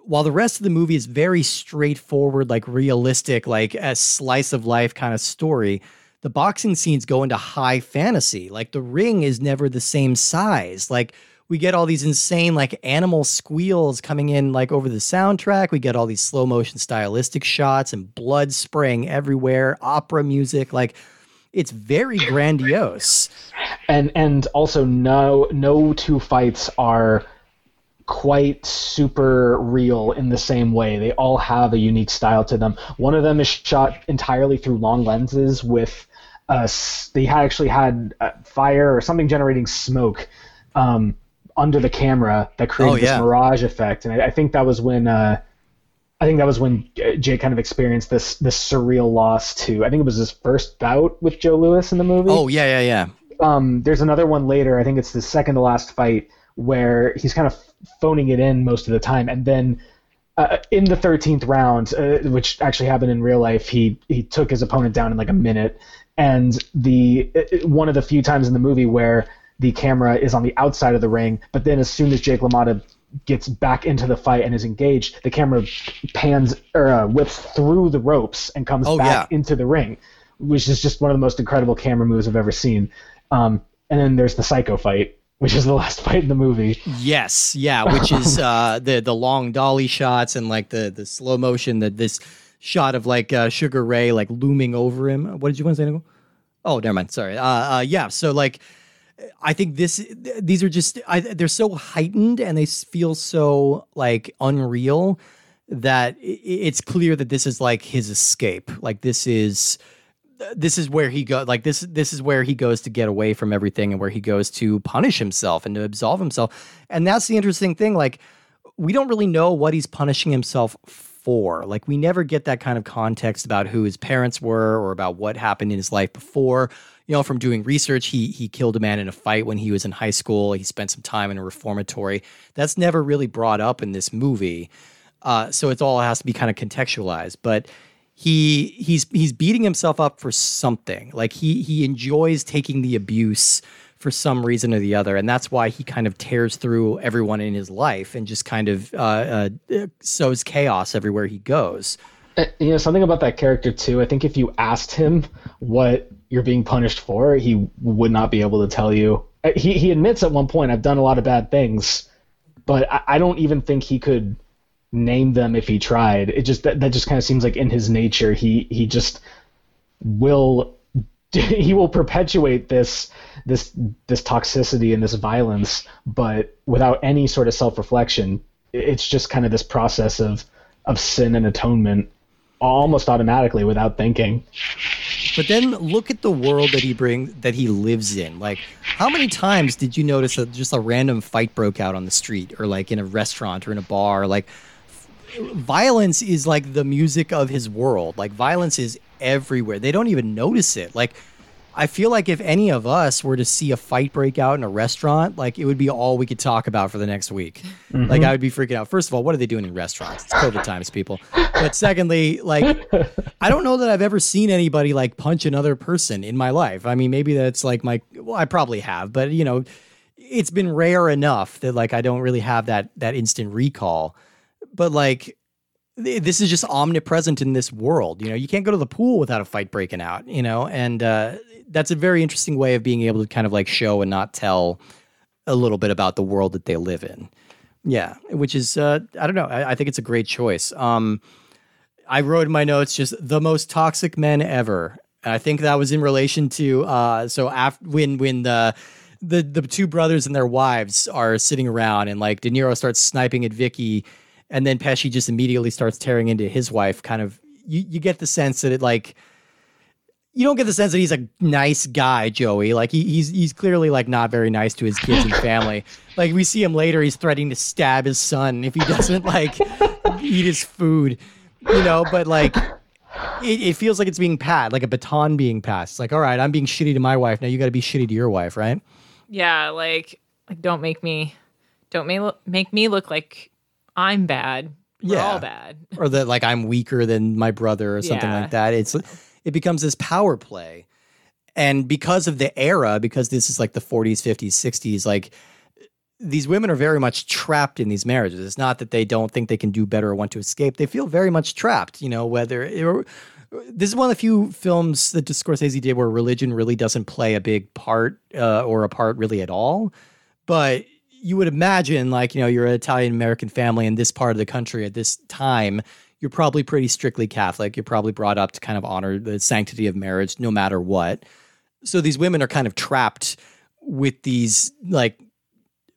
while the rest of the movie is very straightforward, like realistic, like a slice of life kind of story, the boxing scenes go into high fantasy. Like the ring is never the same size. Like we get all these insane like animal squeals coming in like over the soundtrack. We get all these slow motion stylistic shots and blood spraying everywhere, opera music. Like it's very grandiose. and and also no no two fights are quite super real in the same way they all have a unique style to them one of them is shot entirely through long lenses with uh they had actually had uh, fire or something generating smoke um under the camera that created Oh, this mirage effect and I, I think that was when uh I think that was when Jay kind of experienced this this surreal loss to. I think it was his first bout with Joe Lewis in the movie Oh yeah, yeah, yeah. um, there's another one later. I think it's the second to last fight where he's kind of phoning it in most of the time, and then uh, in the 13th round, uh, which actually happened in real life, he he took his opponent down in like a minute, and the uh, one of the few times in the movie where the camera is on the outside of the ring, but then as soon as Jake LaMotta gets back into the fight and is engaged, the camera pans or uh, whips through the ropes and comes Oh, back yeah. into the ring, which is just one of the most incredible camera moves I've ever seen. Um, and then there's the psycho fight, which is the last fight in the movie. Yes, yeah, which is uh, the the long dolly shots and like the the slow motion that this shot of like uh, Sugar Ray like looming over him. What did you want to say, Nicole? Oh, never mind. Sorry. Uh, uh, yeah. So like, I think this these are just I, they're so heightened and they feel so like unreal that it's clear that this is like his escape. Like this is this is where he go like this this is where he goes to get away from everything and where he goes to punish himself and to absolve himself. And that's the interesting thing like we don't really know what he's punishing himself for. Like we never get that kind of context about who his parents were or about what happened in his life before. You know from doing research he he killed a man in a fight when he was in high school. He spent some time in a reformatory. That's never really brought up in this movie. Uh, so it's all has to be kind of contextualized. But he he's he's beating himself up for something like he he enjoys taking the abuse for some reason or the other and that's why he kind of tears through everyone in his life and just kind of uh, uh, sows chaos everywhere he goes Uh, You know, something about that character too. I think if you asked him what you're being punished for, he would not be able to tell you. Uh, He he admits at one point, "I've done a lot of bad things," but I, I don't even think he could name them if he tried. It just that, that just kind of seems like in his nature. He he just will he will perpetuate this this this toxicity and this violence, but without any sort of self reflection. It's just kind of this process of of sin and atonement almost automatically without thinking. but then look at the world that he brings that he lives in like how many times did you notice that just a random fight broke out on the street or like in a restaurant or in a bar like violence is like the music of his world. Like violence is everywhere. They don't even notice it. Like I feel like if any of us were to see a fight break out in a restaurant, like it would be all we could talk about for the next week. Mm-hmm. Like I would be freaking out. First of all, what are they doing in restaurants? It's COVID times, people. But secondly, like I don't know that I've ever seen anybody like punch another person in my life. I mean, maybe that's like my well, I probably have, but you know, it's been rare enough that like I don't really have that that instant recall. But like th- this is just omnipresent in this world. You know, you can't go to the pool without a fight breaking out, you know, and uh, that's a very interesting way of being able to kind of like show and not tell a little bit about the world that they live in. Yeah, which is, uh, I don't know, I, I think it's a great choice. Um, I wrote in my notes just the most toxic men ever. And I think that was in relation to, uh, so after when, when the, the, the two brothers and their wives are sitting around and like De Niro starts sniping at Vicky and then Pesci just immediately starts tearing into his wife. Kind of, you, you get the sense that it like you don't get the sense that he's a nice guy, Joey. Like he, he's he's clearly like not very nice to his kids and family. Like we see him later, he's threatening to stab his son if he doesn't like eat his food, you know. But like. It, it feels like it's being passed, like a baton being passed. It's like, all right, I'm being shitty to my wife. Now you got to be shitty to your wife, right? Yeah, like like don't make me don't make, make me look like I'm bad. We're Yeah. all bad. or that like I'm weaker than my brother or something Yeah. like that. It's it becomes this power play. And because of the era, because this is like the 40s, 50s, 60s, like these women are very much trapped in these marriages. It's not that they don't think they can do better or want to escape. They feel very much trapped, you know, whether it, this is one of the few films that Scorsese did where religion really doesn't play a big part uh, or a part really at all. But you would imagine, like, you know, you're an Italian American family in this part of the country at this time, you're probably pretty strictly Catholic. You're probably brought up to kind of honor the sanctity of marriage no matter what. So these women are kind of trapped with these, like,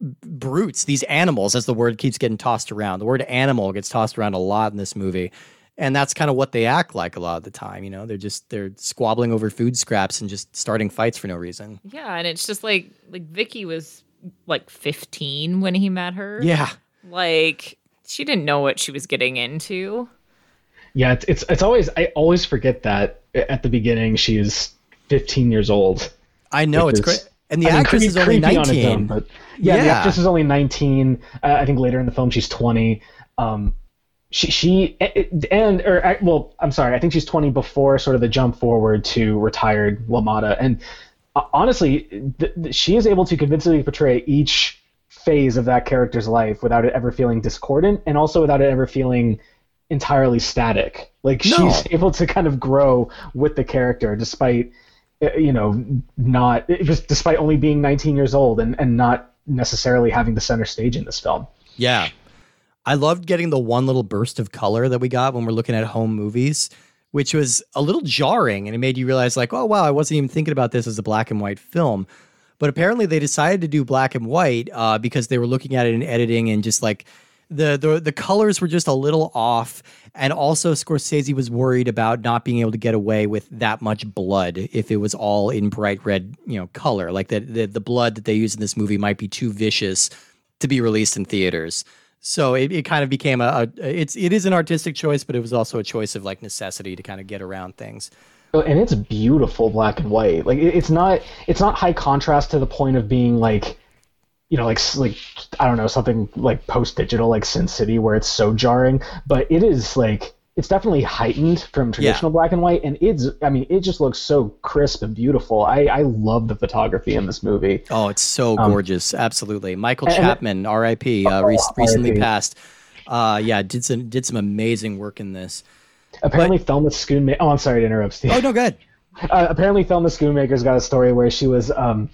brutes, these animals, as the word keeps getting tossed around. The word animal gets tossed around a lot in this movie. And that's kind of what they act like a lot of the time. You know, they're just they're squabbling over food scraps and just starting fights for no reason. Yeah, and it's just like like Vicky was like 15 when he met her. Yeah. Like she didn't know what she was getting into. Yeah, it's, it's it's always I always forget that at the beginning she is 15 years old. I know it's great. And the I mean, actress creepy- is only creepy on 19. own, but yeah, the actress is only 19. Uh, I think later in the film she's 20. Um, she she and or I- well, I'm sorry, I think she's 20 before sort of the jump forward to retired LaMotta. And honestly, th- th- she is able to convincingly portray each phase of that character's life without it ever feeling discordant, and also without it ever feeling entirely static. Like No. she's able to kind of grow with the character despite uh, you know not just despite only being 19 years old and and not necessarily having the center stage in this film. Yeah. I loved getting the one little burst of color that we got when we're looking at home movies, which was a little jarring and it made you realize, like, oh, wow, I wasn't even thinking about this as a black and white film. But apparently they decided to do black and white uh, because they were looking at it in editing and just like the, the the colors were just a little off. And also Scorsese was worried about not being able to get away with that much blood if it was all in bright red, you know, color. Like that the, the blood that they use in this movie might be too vicious to be released in theaters. So it, it kind of became a, a it's it is an artistic choice, but it was also a choice of like necessity to kind of get around things. And it's beautiful black and white. Like it- it's not it's not high contrast to the point of being like you know like like I don't know something like post digital like Sin City where it's so jarring, but it is like it's definitely heightened from traditional black and white, and it's I mean it just looks so crisp and beautiful. I I love the photography in this movie. Oh, it's so gorgeous. Absolutely. Michael and- Chapman, R.I.P. Uh, re- Oh, recently RIP. passed. Uh, yeah, did some did some amazing work in this. Apparently, Thelma Schoonmaker. Oh, I'm sorry to interrupt, Steve. Oh no, good. uh, apparently Thelma Schoonmaker's got a story where she was um,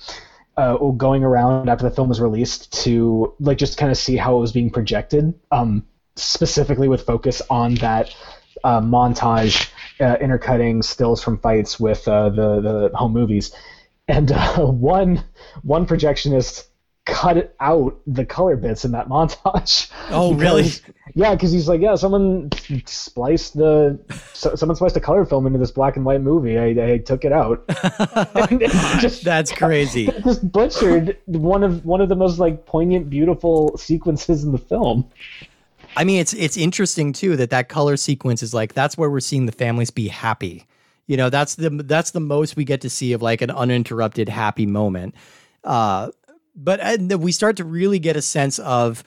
uh, going around after the film was released to like just kind of see how it was being projected, um, specifically with focus on that uh, montage uh, intercutting stills from fights with uh, the the home movies, and uh, one one projectionist cut out the color bits in that montage. Oh, really? Yeah, because he's like, yeah, someone spliced the so, someone spliced a color film into this black and white movie. I, I took it out. Just That's crazy. just butchered one of one of the most like poignant, beautiful sequences in the film. I mean, it's it's interesting too that that color sequence is like that's where we're seeing the families be happy. You know, that's the that's the most we get to see of like an uninterrupted happy moment. Uh, but and we start to really get a sense of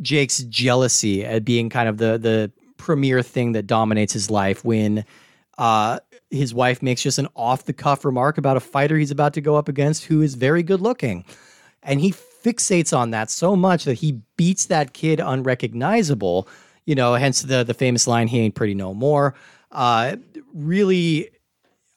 Jake's jealousy at being kind of the the premier thing that dominates his life when uh, his wife makes just an off the cuff remark about a fighter he's about to go up against who is very good looking. And he fixates on that so much that he beats that kid unrecognizable, you know, hence the the famous line, he ain't pretty no more. Uh, really,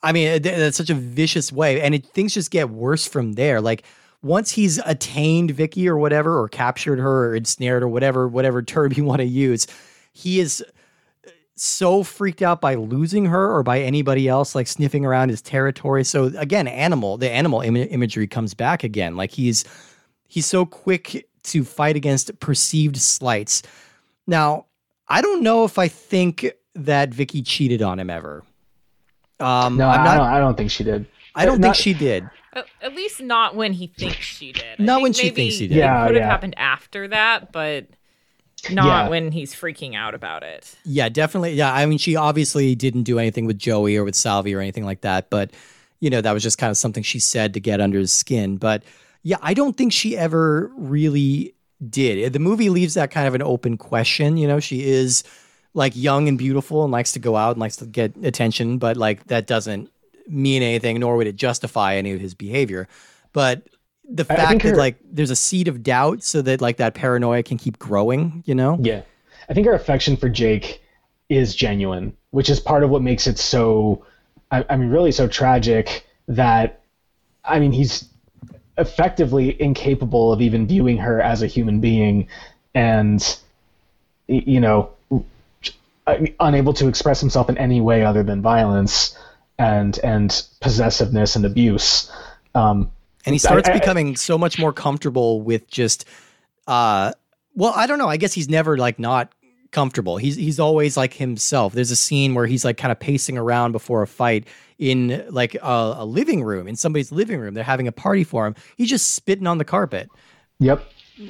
I mean, that's such a vicious way. And it, things just get worse from there. Like, once he's attained Vicky or whatever, or captured her or ensnared or whatever, whatever term you want to use, he is so freaked out by losing her or by anybody else like sniffing around his territory. So again, animal, the animal Im- imagery comes back again. Like he's he's so quick to fight against perceived slights. Now, I don't know if I think that Vicky cheated on him ever. Um, No, I'm I, don't, I don't think she did. I don't not- think she did. At, at least not when he thinks she did. I Not think when she thinks she did. Yeah, It could have yeah. happened after that, but not Yeah. when he's freaking out about it. Yeah, definitely. Yeah, I mean, she obviously didn't do anything with Joey or with Salvi or anything like that, but you know, that was just kind of something she said to get under his skin. But yeah, I don't think she ever really did. Uh, the movie leaves that kind of an open question. You know, she is like young and beautiful and likes to go out and likes to get attention, but like that doesn't mean anything, nor would it justify any of his behavior. But the I- fact that her- like there's a seed of doubt so that like that paranoia can keep growing, you know? Yeah. I think her affection for Jake is genuine, which is part of what makes it so, I, I mean, really so tragic that, I mean, he's effectively incapable of even viewing her as a human being and, you know, unable to express himself in any way other than violence and and possessiveness and abuse. Um, and he starts I- I- becoming so much more comfortable with just uh well i don't know i guess he's never like not comfortable he's he's always like himself there's a scene where he's like kind of pacing around before a fight in like a, a living room in somebody's living room they're having a party for him he's just spitting on the carpet yep.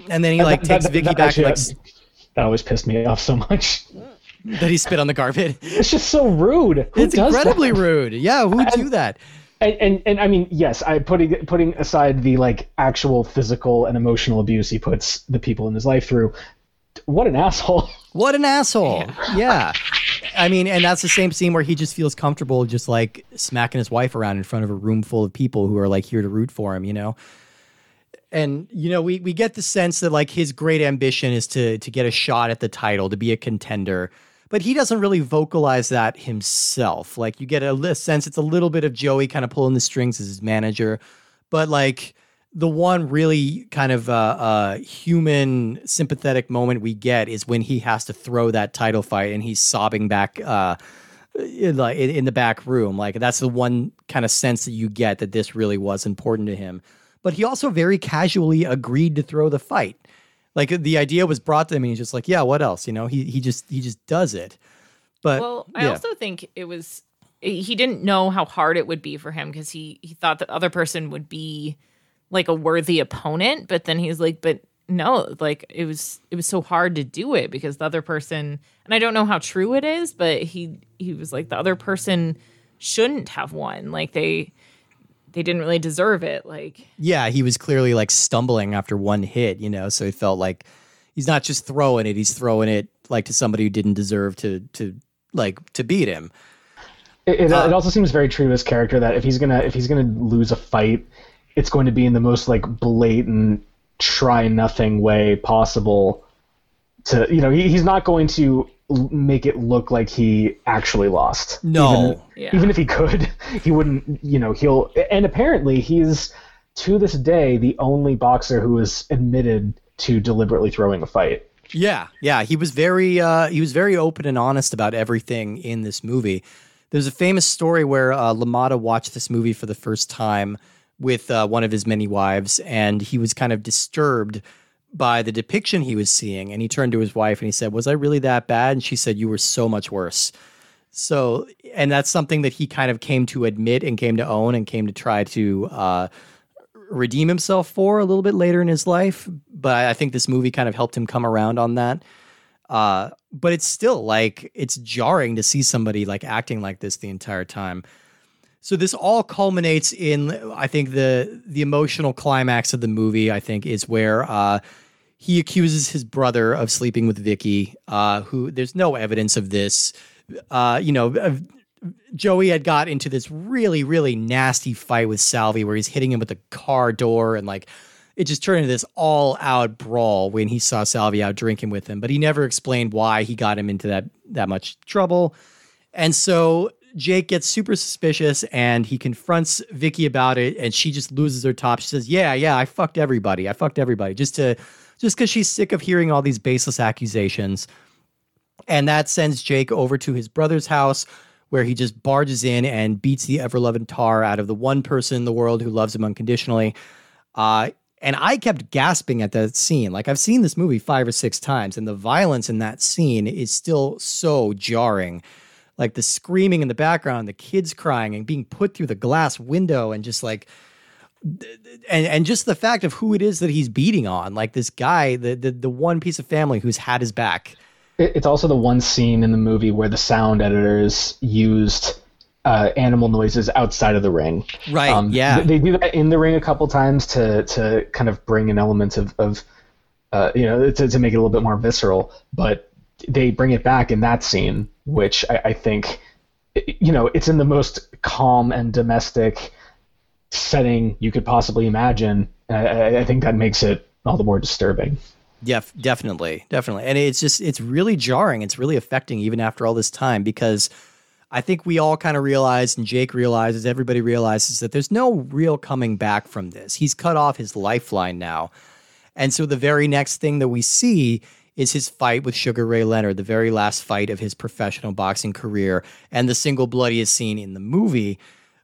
and then he like That- takes that- vicky that back actually- and, like that always pissed me off so much. that he spit on the carpet It's just so rude. Who it's incredibly rude yeah who would do that and, and and I mean, yes, I putting putting aside the like actual physical and emotional abuse he puts the people in his life through. What an asshole! What an asshole. Yeah. I mean, and that's the same scene where he just feels comfortable just like smacking his wife around in front of a room full of people who are like here to root for him, you know? And you know, we we get the sense that like his great ambition is to to get a shot at the title, to be a contender. But he doesn't really vocalize that himself. Like you get a sense it's a little bit of Joey kind of pulling the strings as his manager, but like the one really kind of uh, uh, human sympathetic moment we get is when he has to throw that title fight and he's sobbing back uh, in, the, in the back room. Like that's the one kind of sense that you get that this really was important to him. But he also very casually agreed to throw the fight. Like the idea was brought to him, and he's just like, "Yeah, what else?" You know, he he just he just does it. But Well, I yeah. also think it was he didn't know how hard it would be for him because he he thought the other person would be like a worthy opponent, but then he's like, but no, like it was it was so hard to do it because the other person and I don't know how true it is, but he he was like the other person shouldn't have won. Like they they didn't really deserve it. Like yeah, he was clearly like stumbling after one hit, you know, so he felt like he's not just throwing it, he's throwing it like to somebody who didn't deserve to to like to beat him. It, it, Uh, it also seems very true to his character that if he's gonna if he's gonna lose a fight, it's going to be in the most like blatant try nothing way possible. To you know, he, he's not going to make it look like he actually lost. No. Even, Yeah. even if he could, he wouldn't. You know, he'll. And apparently, he's to this day the only boxer who is admitted to deliberately throwing a fight. Yeah, yeah, he was very uh, he was very open and honest about everything in this movie. There's a famous story where uh, LaMotta watched this movie for the first time with uh, one of his many wives, and he was kind of disturbed by the depiction he was seeing. And he turned to his wife and he said, "Was I really that bad?" And she said, "You were so much worse." So, and that's something that he kind of came to admit and came to own and came to try to uh, redeem himself for a little bit later in his life. But I think this movie kind of helped him come around on that. Uh, but it's still like it's jarring to see somebody like acting like this the entire time. So this all culminates in I think the the emotional climax of the movie. I think is where uh, he accuses his brother of sleeping with Vicky. Uh, who there's no evidence of this. Uh, you know, uh, Joey had got into this really, really nasty fight with Salvi where he's hitting him with the car door and like it just turned into this all out brawl when he saw Salvi out drinking with him. But he never explained why he got him into that that much trouble. And so Jake gets super suspicious and he confronts Vicky about it and she just loses her top. She says, "Yeah, yeah, I fucked everybody. I fucked everybody." Just to just cuz she's sick of hearing all these baseless accusations. And that sends Jake over to his brother's house where he just barges in and beats the ever loving tar out of the one person in the world who loves him unconditionally. Uh, and I kept gasping at that scene. Like I've seen this movie five or six times, and the violence in that scene is still so jarring. Like the screaming in the background, the kids crying and being put through the glass window, and just like and and just the fact of who it is that he's beating on, like this guy, the the, the one piece of family who's had his back. It's also the one scene in the movie where the sound editors used uh, animal noises outside of the ring. Right, yeah. th- They do that in the ring a couple times to to kind of bring an element of, of uh, you know, to, to make it a little bit more visceral. But they bring it back in that scene, which I, I think, you know, it's in the most calm and domestic setting you could possibly imagine. I, I think that makes it all the more disturbing. Yeah, definitely, definitely, and it's just it's really jarring. It's really affecting even after all this time because I think we all kind of realize, and Jake realizes, everybody realizes that there's no real coming back from this. He's cut off his lifeline now, and so the very next thing that we see is his fight with Sugar Ray Leonard, the very last fight of his professional boxing career, and the single bloodiest scene in the movie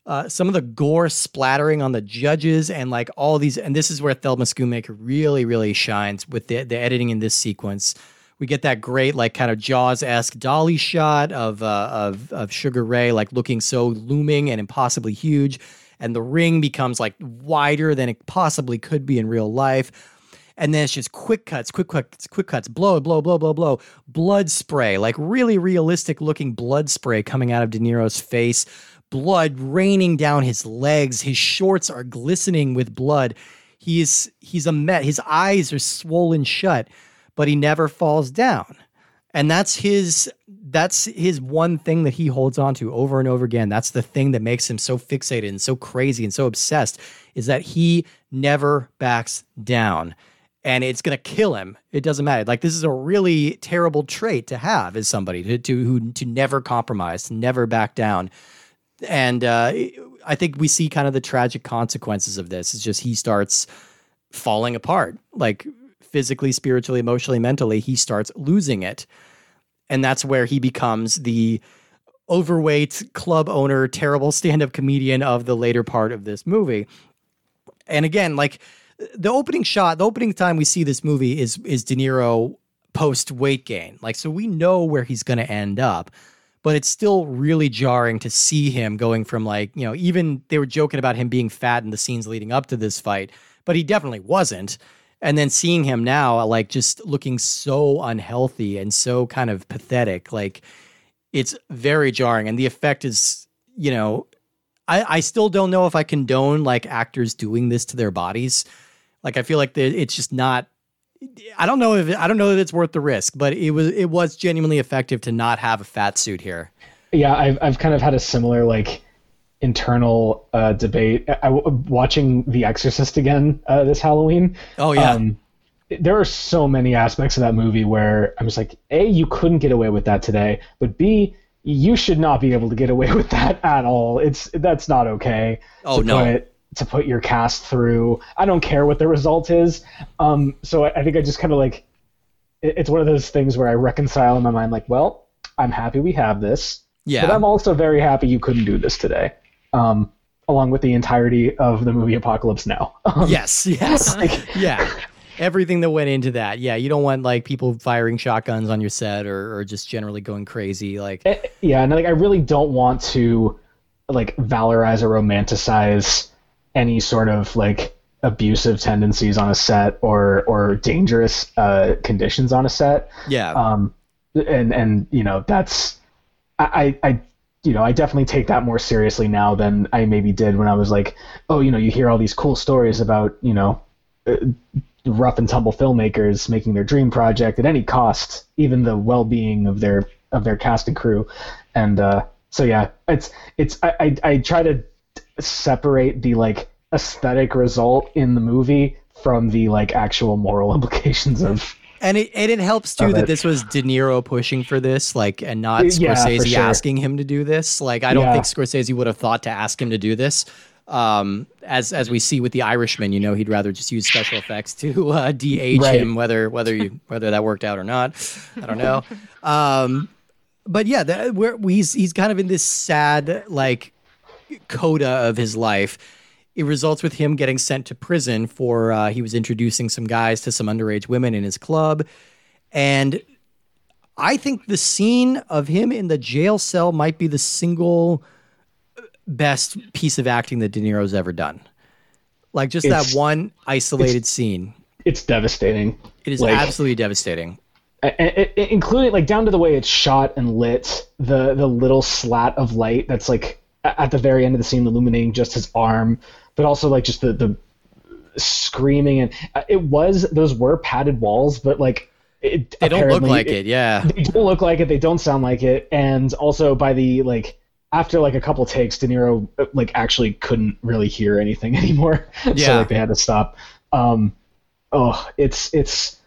uh, some of the gore splattering on the judges and like all these and this is where Thelma Schoonmaker really really shines with the, the editing in this sequence. We get that great like kind of Jaws esque dolly shot of uh, of of Sugar Ray like looking so looming and impossibly huge, and the ring becomes like wider than it possibly could be in real life. And then it's just quick cuts, quick cuts, quick cuts, blow, blow, blow, blow, blow, blood spray, like really realistic looking blood spray coming out of De Niro's face blood raining down his legs. His shorts are glistening with blood. He is he's a met. His eyes are swollen shut, but he never falls down. And that's his that's his one thing that he holds on to over and over again. That's the thing that makes him so fixated and so crazy and so obsessed is that he never backs down. And it's gonna kill him. It doesn't matter. Like this is a really terrible trait to have as somebody to, to who to never compromise, to never back down and uh, I think we see kind of the tragic consequences of this. It's just he starts falling apart, like physically, spiritually, emotionally, mentally. He starts losing it, and that's where he becomes the overweight club owner, terrible stand-up comedian of the later part of this movie. And again, like the opening shot, the opening time we see this movie is is De Niro post weight gain. Like so we know where he's going to end up but it's still really jarring to see him going from like, you know, even they were joking about him being fat in the scenes leading up to this fight, but he definitely wasn't. And then seeing him now, like just looking so unhealthy and so kind of pathetic, like it's very jarring. And the effect is, you know, I, I still don't know if I condone like actors doing this to their bodies. Like I feel like it's just not I don't know if I don't know that it's worth the risk, but it was it was genuinely effective to not have a fat suit here. Yeah, I've I've kind of had a similar like internal uh, debate. I, watching The Exorcist again uh, this Halloween. Oh yeah. Um, there are so many aspects of that movie where I'm just like, a, you couldn't get away with that today, but b, you should not be able to get away with that at all. It's that's not okay. Oh no. Put, to put your cast through. I don't care what the result is. Um, so I, I think I just kind of like it, it's one of those things where I reconcile in my mind, like, well, I'm happy we have this. Yeah. But I'm also very happy you couldn't do this today. Um, along with the entirety of the movie Apocalypse Now. Um, yes, yes. Like, yeah. Everything that went into that. Yeah, you don't want like people firing shotguns on your set or, or just generally going crazy. Like eh, Yeah, and like I really don't want to like valorize or romanticize any sort of like abusive tendencies on a set or or dangerous uh, conditions on a set. Yeah. Um, and and you know that's I I you know I definitely take that more seriously now than I maybe did when I was like, oh, you know, you hear all these cool stories about you know. Uh, rough and tumble filmmakers making their dream project at any cost, even the well-being of their of their cast and crew, and uh, so yeah, it's it's I, I, I try to separate the like aesthetic result in the movie from the like actual moral implications of and it and it helps too that it. this was De Niro pushing for this, like, and not Scorsese yeah, sure. asking him to do this. Like, I don't yeah. think Scorsese would have thought to ask him to do this. Um, as as we see with the Irishman, you know, he'd rather just use special effects to uh, de-age right. him, whether whether you whether that worked out or not. I don't know. Um, but yeah, that, we're, he's he's kind of in this sad like coda of his life it results with him getting sent to prison for uh, he was introducing some guys to some underage women in his club and i think the scene of him in the jail cell might be the single best piece of acting that de niro's ever done like just it's, that one isolated it's, scene it's devastating it is like, absolutely devastating it, it, including like down to the way it's shot and lit the the little slat of light that's like at the very end of the scene illuminating just his arm but also like just the the screaming and uh, it was those were padded walls, but like it They don't look like it, yeah. They don't look like it. They don't sound like it. And also by the like after like a couple takes, De Niro like actually couldn't really hear anything anymore. so Yeah. like they had to stop. Um, oh, it's it's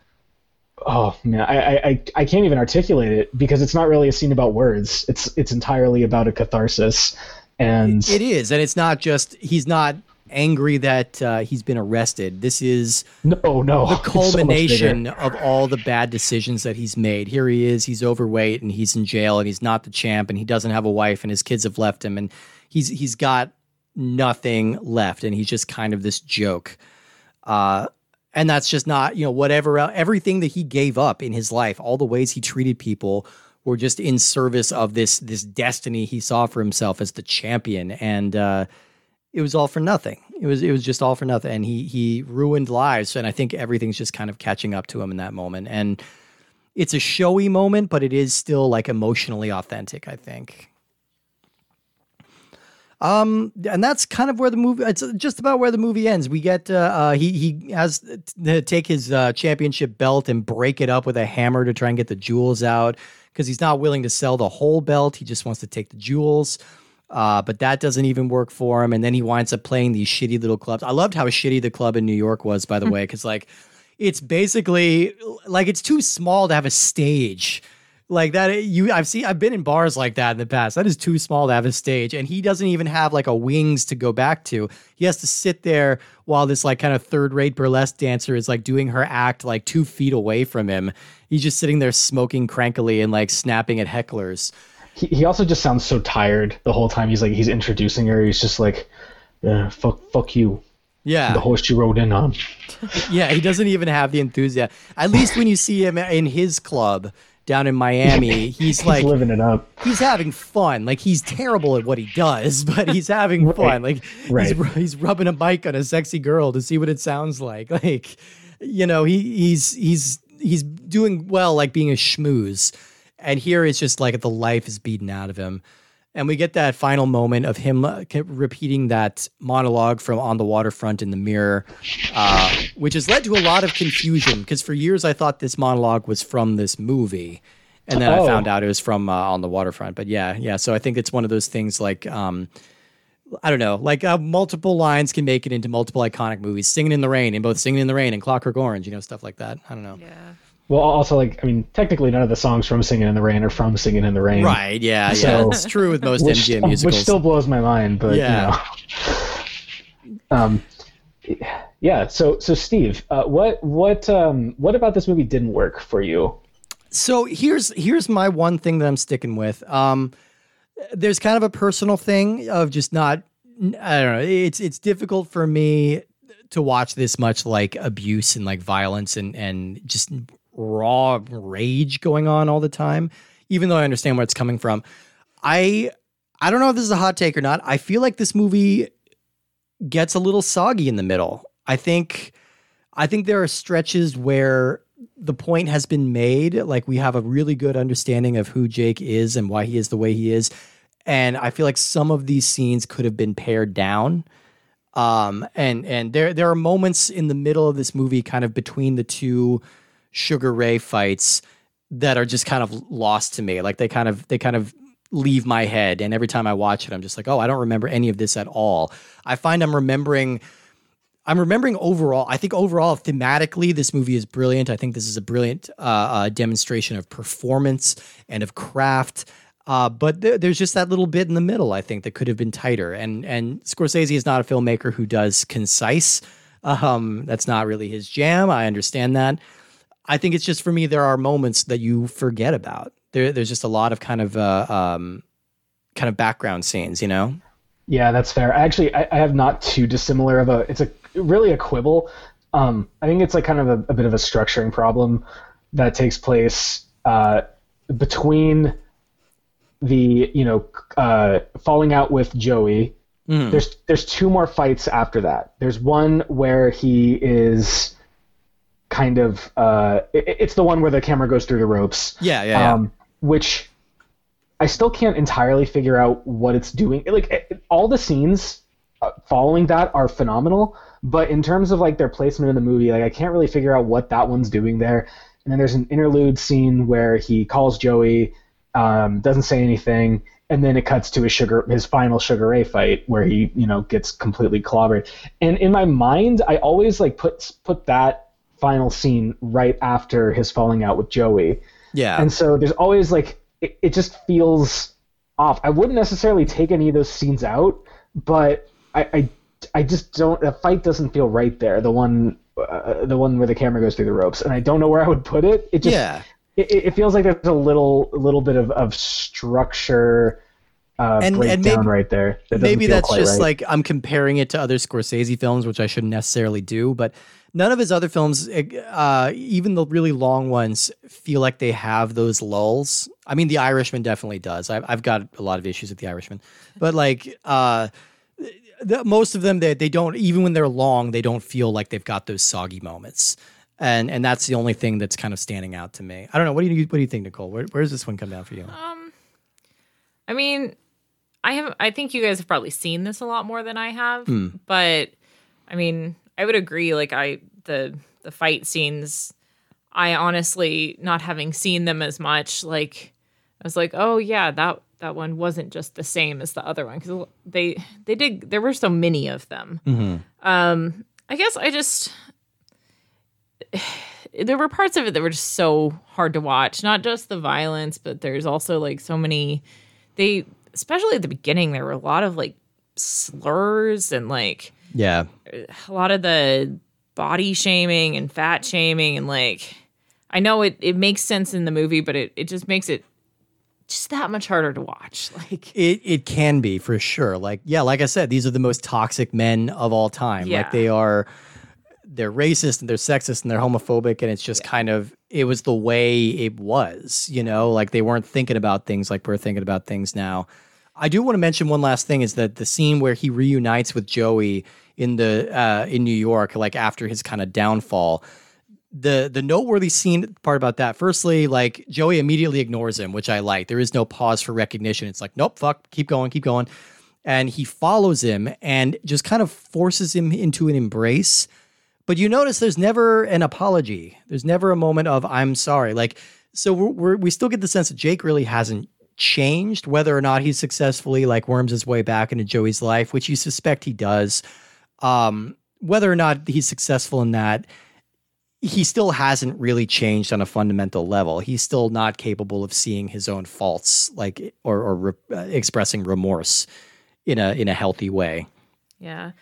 oh man, I, I I I can't even articulate it because it's not really a scene about words. It's it's entirely about a catharsis. And It is, and it's not just he's not angry that uh, he's been arrested. This is no, no, the it's so culmination of all the bad decisions that he's made. Here he is, he's overweight and he's in jail and he's not the champ and he doesn't have a wife and his kids have left him and he's he's got nothing left and he's just kind of this joke. Uh and that's just not, you know, whatever everything that he gave up in his life, all the ways he treated people were just in service of this this destiny he saw for himself as the champion and uh it was all for nothing. It was it was just all for nothing, and he he ruined lives. And I think everything's just kind of catching up to him in that moment. And it's a showy moment, but it is still like emotionally authentic. I think. Um, and that's kind of where the movie. It's just about where the movie ends. We get uh, uh he he has to take his uh, championship belt and break it up with a hammer to try and get the jewels out because he's not willing to sell the whole belt. He just wants to take the jewels. Uh, but that doesn't even work for him. And then he winds up playing these shitty little clubs. I loved how shitty the club in New York was, by the way, because like it's basically like it's too small to have a stage. Like that, you I've seen I've been in bars like that in the past. That is too small to have a stage, and he doesn't even have like a wings to go back to. He has to sit there while this like kind of third rate burlesque dancer is like doing her act like two feet away from him. He's just sitting there smoking crankily and like snapping at hecklers. He, he also just sounds so tired the whole time he's like he's introducing her he's just like yeah, fuck fuck you Yeah, the horse you rode in on Yeah, he doesn't even have the enthusiasm. At least when you see him in his club down in Miami, he's he's like living it up he's having fun. Like he's terrible at what he does, but he's having fun. Like Right. he's he's rubbing a mic on a sexy girl to see what it sounds like. Like you know, he he's he's he's doing well like being a schmooze. And here it's just like the life is beaten out of him. And we get that final moment of him uh, repeating that monologue from On the Waterfront in the Mirror, uh, which has led to a lot of confusion because for years I thought this monologue was from this movie. And then I Oh. found out it was from uh, On the Waterfront. But yeah, yeah. So I think it's one of those things like, um, I don't know, like uh, multiple lines can make it into multiple iconic movies. Singing in the Rain, in both Singing in the Rain and Clockwork Orange, you know, stuff like that. I don't know. Yeah. Well also like i mean technically none of the songs from singing in the rain are from singing in the rain Right. Yeah. Yeah. So- it's true with most which, MGM musicals. which still blows my mind but Yeah. you know um yeah so so steve uh, what what um what about this movie didn't work for you So here's here's my one thing that I'm sticking with. Um, there's kind of a personal thing of just not. I don't know. It's it's difficult for me to watch this much like abuse and like violence and and just raw rage going on all the time. Even though I understand where it's coming from, I I don't know if this is a hot take or not. I feel like this movie gets a little soggy in the middle. I think I think there are stretches where the point has been made. Like we have a really good understanding of who Jake is and why he is the way he is. And I feel like some of these scenes could have been pared down. Um, and and there there are moments in the middle of this movie, kind of between the two Sugar Ray fights, that are just kind of lost to me. Like they kind of they kind of leave my head, and every time I watch it, I'm just like, oh, I don't remember any of this at all. I find I'm remembering I'm remembering overall. I think overall, thematically, this movie is brilliant. I think this is a brilliant uh, uh, demonstration of performance and of craft. Uh, but there, there's just that little bit in the middle. I think that could have been tighter. And and Scorsese is not a filmmaker who does concise. Um, that's not really his jam. I understand that. I think it's just for me. There are moments that you forget about. There, there's just a lot of kind of uh, um, kind of background scenes. You know. Yeah, that's fair. I Actually, I, I have not too dissimilar of a. It's a really a quibble. Um, I think it's like kind of a, a bit of a structuring problem that takes place uh, between the you know uh, falling out with Joey. Mhm. There's there's two more fights after that. There's one where he is kind of uh, it, it's the one where the camera goes through the ropes Yeah, yeah, yeah. um, which I still can't entirely figure out what it's doing. Like it- all the scenes uh, following that are phenomenal, But in terms of like their placement in the movie, like I can't really figure out what that one's doing there. And then there's an interlude scene where he calls Joey, um, doesn't say anything, and then it cuts to his sugar his final Sugar Ray fight where he you know gets completely clobbered. And in my mind, I always like put put that final scene right after his falling out with Joey. Yeah. And so there's always like it, it just feels off. I wouldn't necessarily take any of those scenes out, but I I, I just don't. The fight doesn't feel right there. The one uh, the one where the camera goes through the ropes, and I don't know where I would put it. It just yeah. it, it feels like there's a little little bit of of structure. Uh, And- and maybe- right there. That maybe that's just right. like I'm comparing it to other Scorsese films, which I shouldn't necessarily do. But none of his other films, uh, even the really long ones, feel like they have those lulls. I mean, The Irishman definitely does. I've, I've got a lot of issues with The Irishman, but like uh, the, most of them, they they don't even when they're long, they don't feel like they've got those soggy moments. And and that's the only thing that's kind of standing out to me. I don't know. What do you what do you think, Nicole? Where, where does this one come down for you? Um, I mean, I have. I think you guys have probably seen this a lot more than I have. Hmm. But I mean, I would agree. Like I the the fight scenes. I honestly, not having seen them as much, like I was like, oh yeah, that that one wasn't just the same as the other one because they they did. There were so many of them. Mm-hmm. Um, I guess I just there were parts of it that were just so hard to watch. Not just the violence, but there's also like so many. They especially at the beginning, there were a lot of like slurs and like Yeah. a lot of the body shaming and fat shaming and like I know it it makes sense in the movie, but it it just makes it just that much harder to watch. Like It it can be for sure. Like yeah, like I said, these are the most toxic men of all time. Yeah. Like they are they're racist and they're sexist and they're homophobic and it's just kind of it was the way it was, you know, like they weren't thinking about things like we're thinking about things now. I do want to mention one last thing is that the scene where he reunites with Joey in the uh in New York like after his kind of downfall the the noteworthy scene part about that firstly like joey immediately ignores him which i like. There is no pause for recognition. It's like nope fuck keep going keep going. And he follows him and just kind of forces him into an embrace. But you notice there's never an apology. There's never a moment of i'm sorry. Like so we're, we're, we still get the sense that jake really hasn't changed whether or not he successfully like worms his way back into joey's life which you suspect he does um whether or not he's successful in that he still hasn't really changed on a fundamental level. He's still not capable of seeing his own faults, like or, or re- uh, expressing remorse in a in a healthy way. Yeah.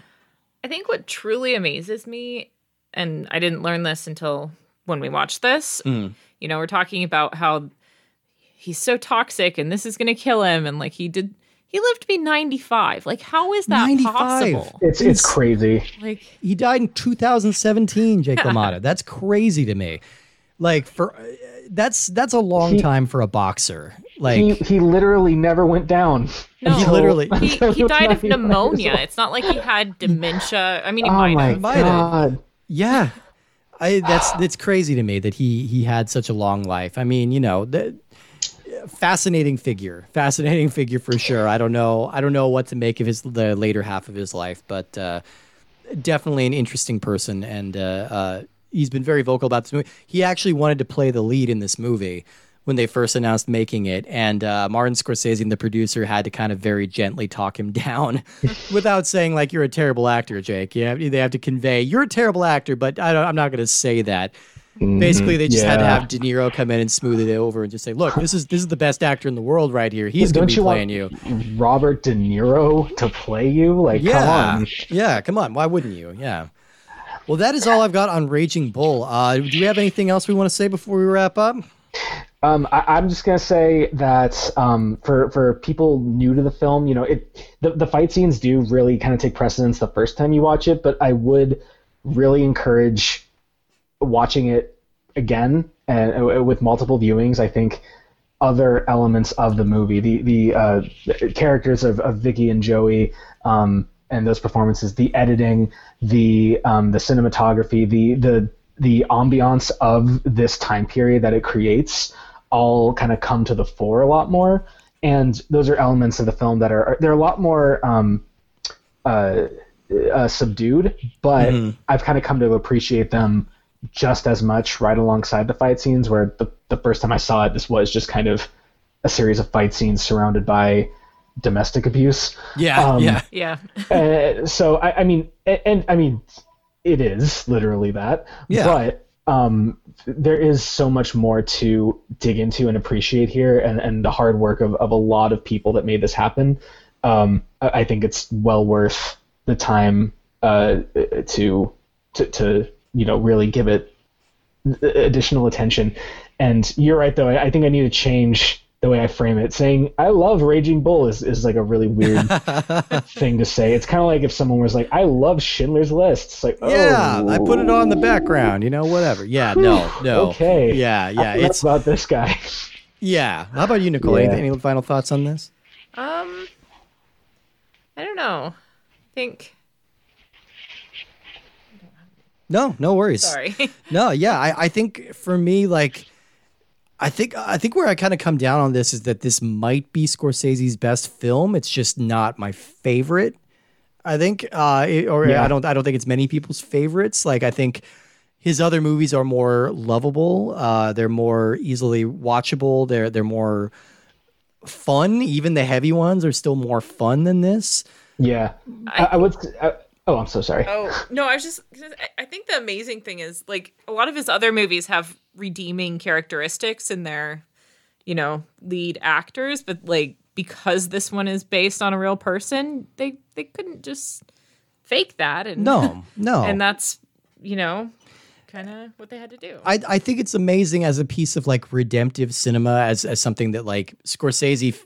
I think what truly amazes me, and I didn't learn this until when we watched this, Mm. you know, we're talking about how he's so toxic and this is going to kill him. And like he did, he lived to be 95. Like, how is that 95? possible? it's it's crazy. Like, He died in 2017, Jake LaMotta. That's crazy to me. Like for uh, that's that's a long He- time for a boxer. Like he he literally never went down. no, He literally- he, he died of pneumonia. It's not like he had dementia. I mean, he Oh might my have. Might have. god! Yeah. I that's that's crazy to me that he he had such a long life. I mean, you know, the fascinating figure. Fascinating figure for sure. I don't know I don't know what to make of his the later half of his life, but uh definitely an interesting person and uh uh he's been very vocal about this movie. He actually wanted to play the lead in this movie when they first announced making it and uh, Martin Scorsese the producer had to kind of very gently talk him down without saying like you're a terrible actor Jake yeah they have to convey you're a terrible actor but I I'm not going to say that basically they just had to Mm-hmm. Have De Niro come in and smooth it over and just say look this is this is the best actor in the world right here. He's going to be you playing you. Robert De Niro to play you? Like, yeah. come on. yeah come on. Why wouldn't you? Yeah. Well that is all I've got on Raging Bull. Uh, do we have anything else we want to say before we wrap up? Um, I, I'm just gonna say that um, for for people new to the film, you know, it the, the fight scenes do really kind of take precedence the first time you watch it, but I would really encourage watching it again and uh, with multiple viewings. I think other elements of the movie, the the, uh, the characters of, of Vicky and Joey, um, and those performances, the editing, the um, the cinematography, the the the ambiance of this time period that it creates all kind of come to the fore a lot more. And those are elements of the film that are they're a lot more um, uh, uh, subdued, but Mhm. I've kind of come to appreciate them just as much right alongside the fight scenes. Where the the first time I saw it, this was just kind of a series of fight scenes surrounded by domestic abuse. Yeah, Um, yeah. Yeah. uh, so I, I mean, and, and I mean, it is literally that. Yeah. But um, there is so much more to dig into and appreciate here, and, and the hard work of, of a lot of people that made this happen. Um, I, I think it's well worth the time uh, to, to to you know really give it additional attention. And you're right, though. I, I think I need to change the way I frame it. Saying I love Raging Bull is, is like a really weird thing to say. It's kind of like if someone was like, "I love Schindler's List." It's like, Yeah, oh, I put it on the background, you know, whatever. Yeah, no, no. Okay. Yeah, yeah. Enough It's about this guy. yeah. How about you, Nicole? Yeah. Any, any final thoughts on this? Um, I don't know. I think. No, no worries. Sorry. No, yeah, I, I think for me, like, I think I think where I kind of come down on this is that this might be Scorsese's best film. It's just not my favorite. I think, uh, it- or Yeah. I don't, I don't think it's many people's favorites. Like, I think his other movies are more lovable. Uh, they're more easily watchable. They're they're more fun. Even the heavy ones are still more fun than this. Yeah, I, I would. I, oh, I'm so sorry. Oh no, I was just. I- I think the amazing thing is like a lot of his other movies have redeeming characteristics in their, you know, lead actors, but like because this one is based on a real person, they they couldn't just fake that and No, no, and that's you know kind of what they had to do. I, I think it's amazing as a piece of like redemptive cinema as as something that like Scorsese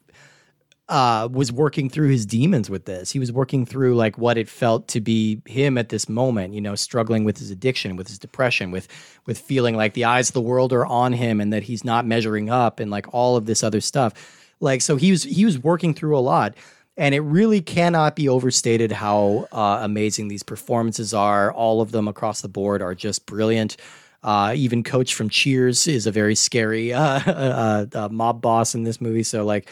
uh was working through his demons with this. He was working through like what it felt to be him at this moment, you know, struggling with his addiction, with his depression, with with feeling like the eyes of the world are on him and that he's not measuring up and like all of this other stuff. Like so he was he was working through a lot. And it really cannot be overstated how uh, amazing these performances are. All of them across the board are just brilliant. Uh, even Coach from Cheers is a very scary uh, uh, uh, mob boss in this movie. So like,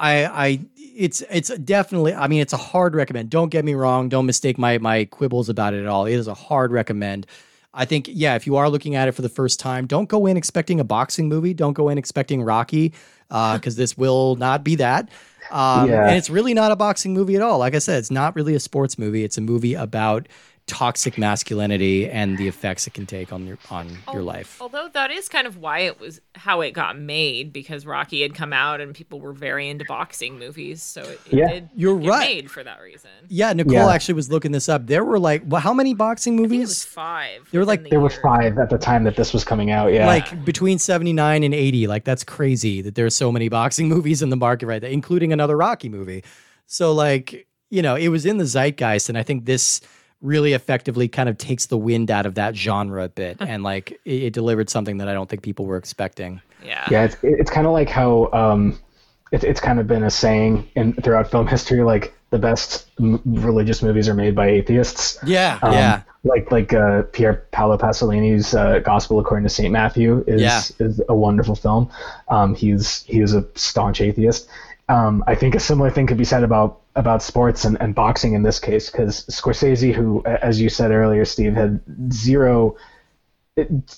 I, I, it's it's definitely. I mean, it's a hard recommend. Don't get me wrong. Don't mistake my my quibbles about it at all. It is a hard recommend. I think yeah, if you are looking at it for the first time, don't go in expecting a boxing movie. Don't go in expecting Rocky, because this will not be that. Um, Yeah. And it's really not a boxing movie at all. Like I said, it's not really a sports movie. It's a movie about toxic masculinity and the effects it can take on your on your life. Although that is kind of why it was how it got made because Rocky had come out and people were very into boxing movies, so it, it Yeah. did You're get right. made for that reason. Yeah, Nicole Yeah. actually was looking this up. There were like, well, how many boxing I think it was movies? five. There were, like- the There were five at the time that this was coming out. Yeah. Like between 79 and 80. Like that's crazy that there's so many boxing movies in the market right there, including another Rocky movie. So like, you know, it was in the zeitgeist and I think this really effectively kind of takes the wind out of that genre a bit and like it, it delivered something that I don't think people were expecting. Yeah. yeah, it's it's kind of like how um, it's it's kind of been a saying in throughout film history, like the best m- religious movies are made by atheists. Yeah, Um, yeah. Like like uh, Pier Paolo Pasolini's uh, Gospel according to Saint Matthew is Yeah. is a wonderful film. Um, he's he is a staunch atheist. Um, I think a similar thing could be said about about sports and, and boxing in this case because Scorsese, who as you said earlier, Steve, had zero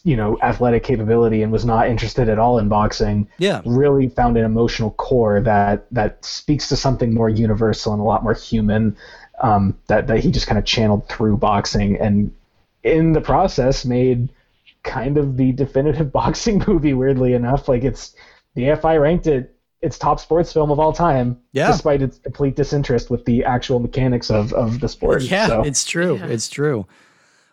you know athletic capability and was not interested at all in boxing Yeah. really found an emotional core that that speaks to something more universal and a lot more human um, that that he just kind of channeled through boxing and in the process made kind of the definitive boxing movie weirdly enough like it's the AFI ranked it its top sports film of all time Yeah. despite its complete disinterest with the actual mechanics of of the sport Yeah, So, it's true. Yeah. It's true.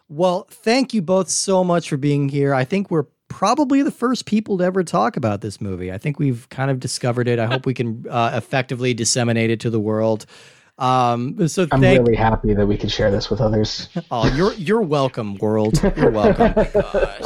Well, thank you both so much for being here. I think we're probably the first people to ever talk about this movie. I think we've kind of discovered it. I hope we can uh, effectively disseminate it to the world. Um, so I'm thank really happy that we could share this with others oh, you're you're welcome, world. You're welcome.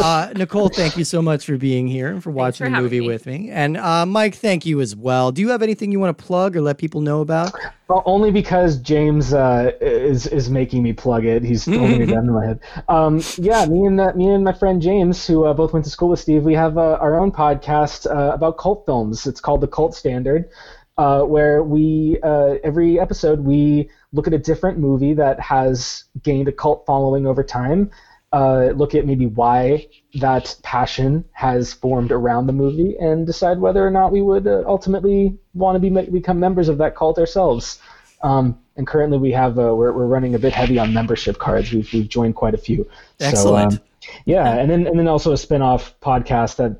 Uh, Nicole, thank you so much for being here and for watching for the movie me. with me. And uh, Mike, thank you as well. Do you have anything you want to plug or let people know about? Well, only because James uh, is is making me plug it. He's holding a down in my head. Um, yeah, me and uh, me and my friend James, who uh, both went to school with Steve, we have uh, our own podcast uh, about cult films. It's called The Cult Standard. Uh, where we uh, every episode we look at a different movie that has gained a cult following over time. Uh, look at maybe why that passion has formed around the movie, and decide whether or not we would uh, ultimately want to be become members of that cult ourselves. Um, and currently, we have uh, we're, we're running a bit heavy on membership cards. We've we've joined quite a few. Excellent. So, um, yeah, and then and then also a spin-off podcast that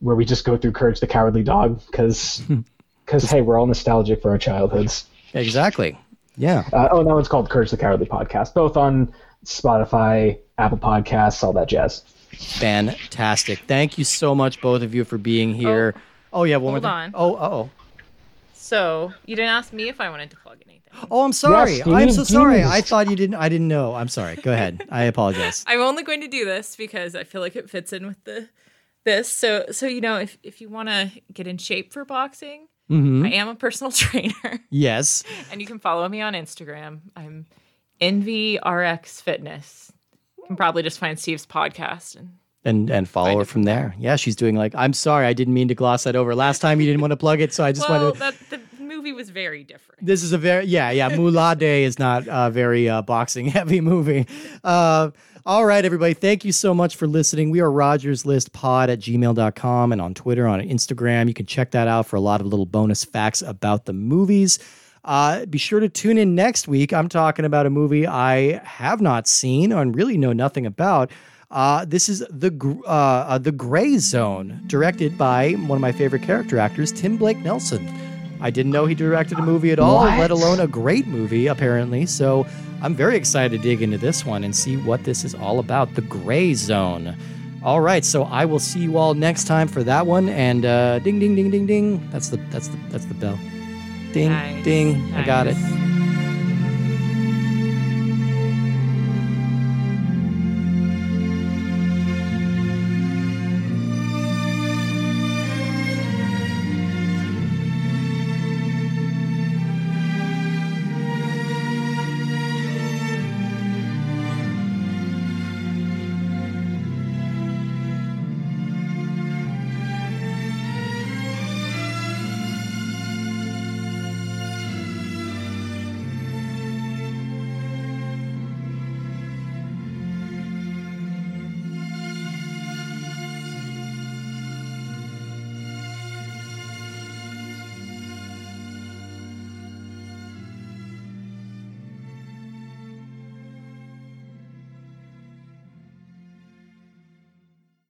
where we just go through Courage the Cowardly Dog because because hey, we're all nostalgic for our childhoods. Exactly. Yeah. Uh, oh, that one's called Courage the Cowardly Podcast, both on Spotify, Apple Podcasts, all that jazz. Fantastic. Thank you so much, both of you, for being here. Oh, yeah. One Hold more on. Oh, oh. So you didn't ask me if I wanted to plug anything. Oh, I'm sorry. Yes, I'm so you sorry. need- I thought you didn't. I didn't know. I'm sorry. Go ahead. I apologize. I'm only going to do this because I feel like it fits in with the this. So so you know if if you want to get in shape for boxing, hmm I am a personal trainer, Yes. and you can follow me on Instagram. I'm NVRX Fitness. You can probably just find Steve's podcast and And and follow her from there. Yeah, she's doing like. I'm sorry. I didn't mean to gloss that over. Last time you didn't want to plug it, so I just well, wanted. that the movie was very different. This is a very yeah yeah Mullah Day is not a very uh, boxing heavy movie. Uh, all right, everybody, thank you so much for listening. We are Rogers List Pod at gmail.com and on Twitter, on Instagram. You can check that out for a lot of little bonus facts about the movies. Uh, be sure to tune in next week. I'm talking about a movie I have not seen and really know nothing about. Uh, this is the uh, uh, the Grey Zone, directed by one of my favorite character actors, Tim Blake Nelson. I didn't know he directed a movie at all, What? let alone a great movie, apparently. So I'm very excited to dig into this one and see what this is all about. The Grey Zone. All right, so I will see you all next time for that one. And uh, ding, ding, ding, ding, ding. That's the that's the that's the bell. Ding, Nice, ding. I got it. nice.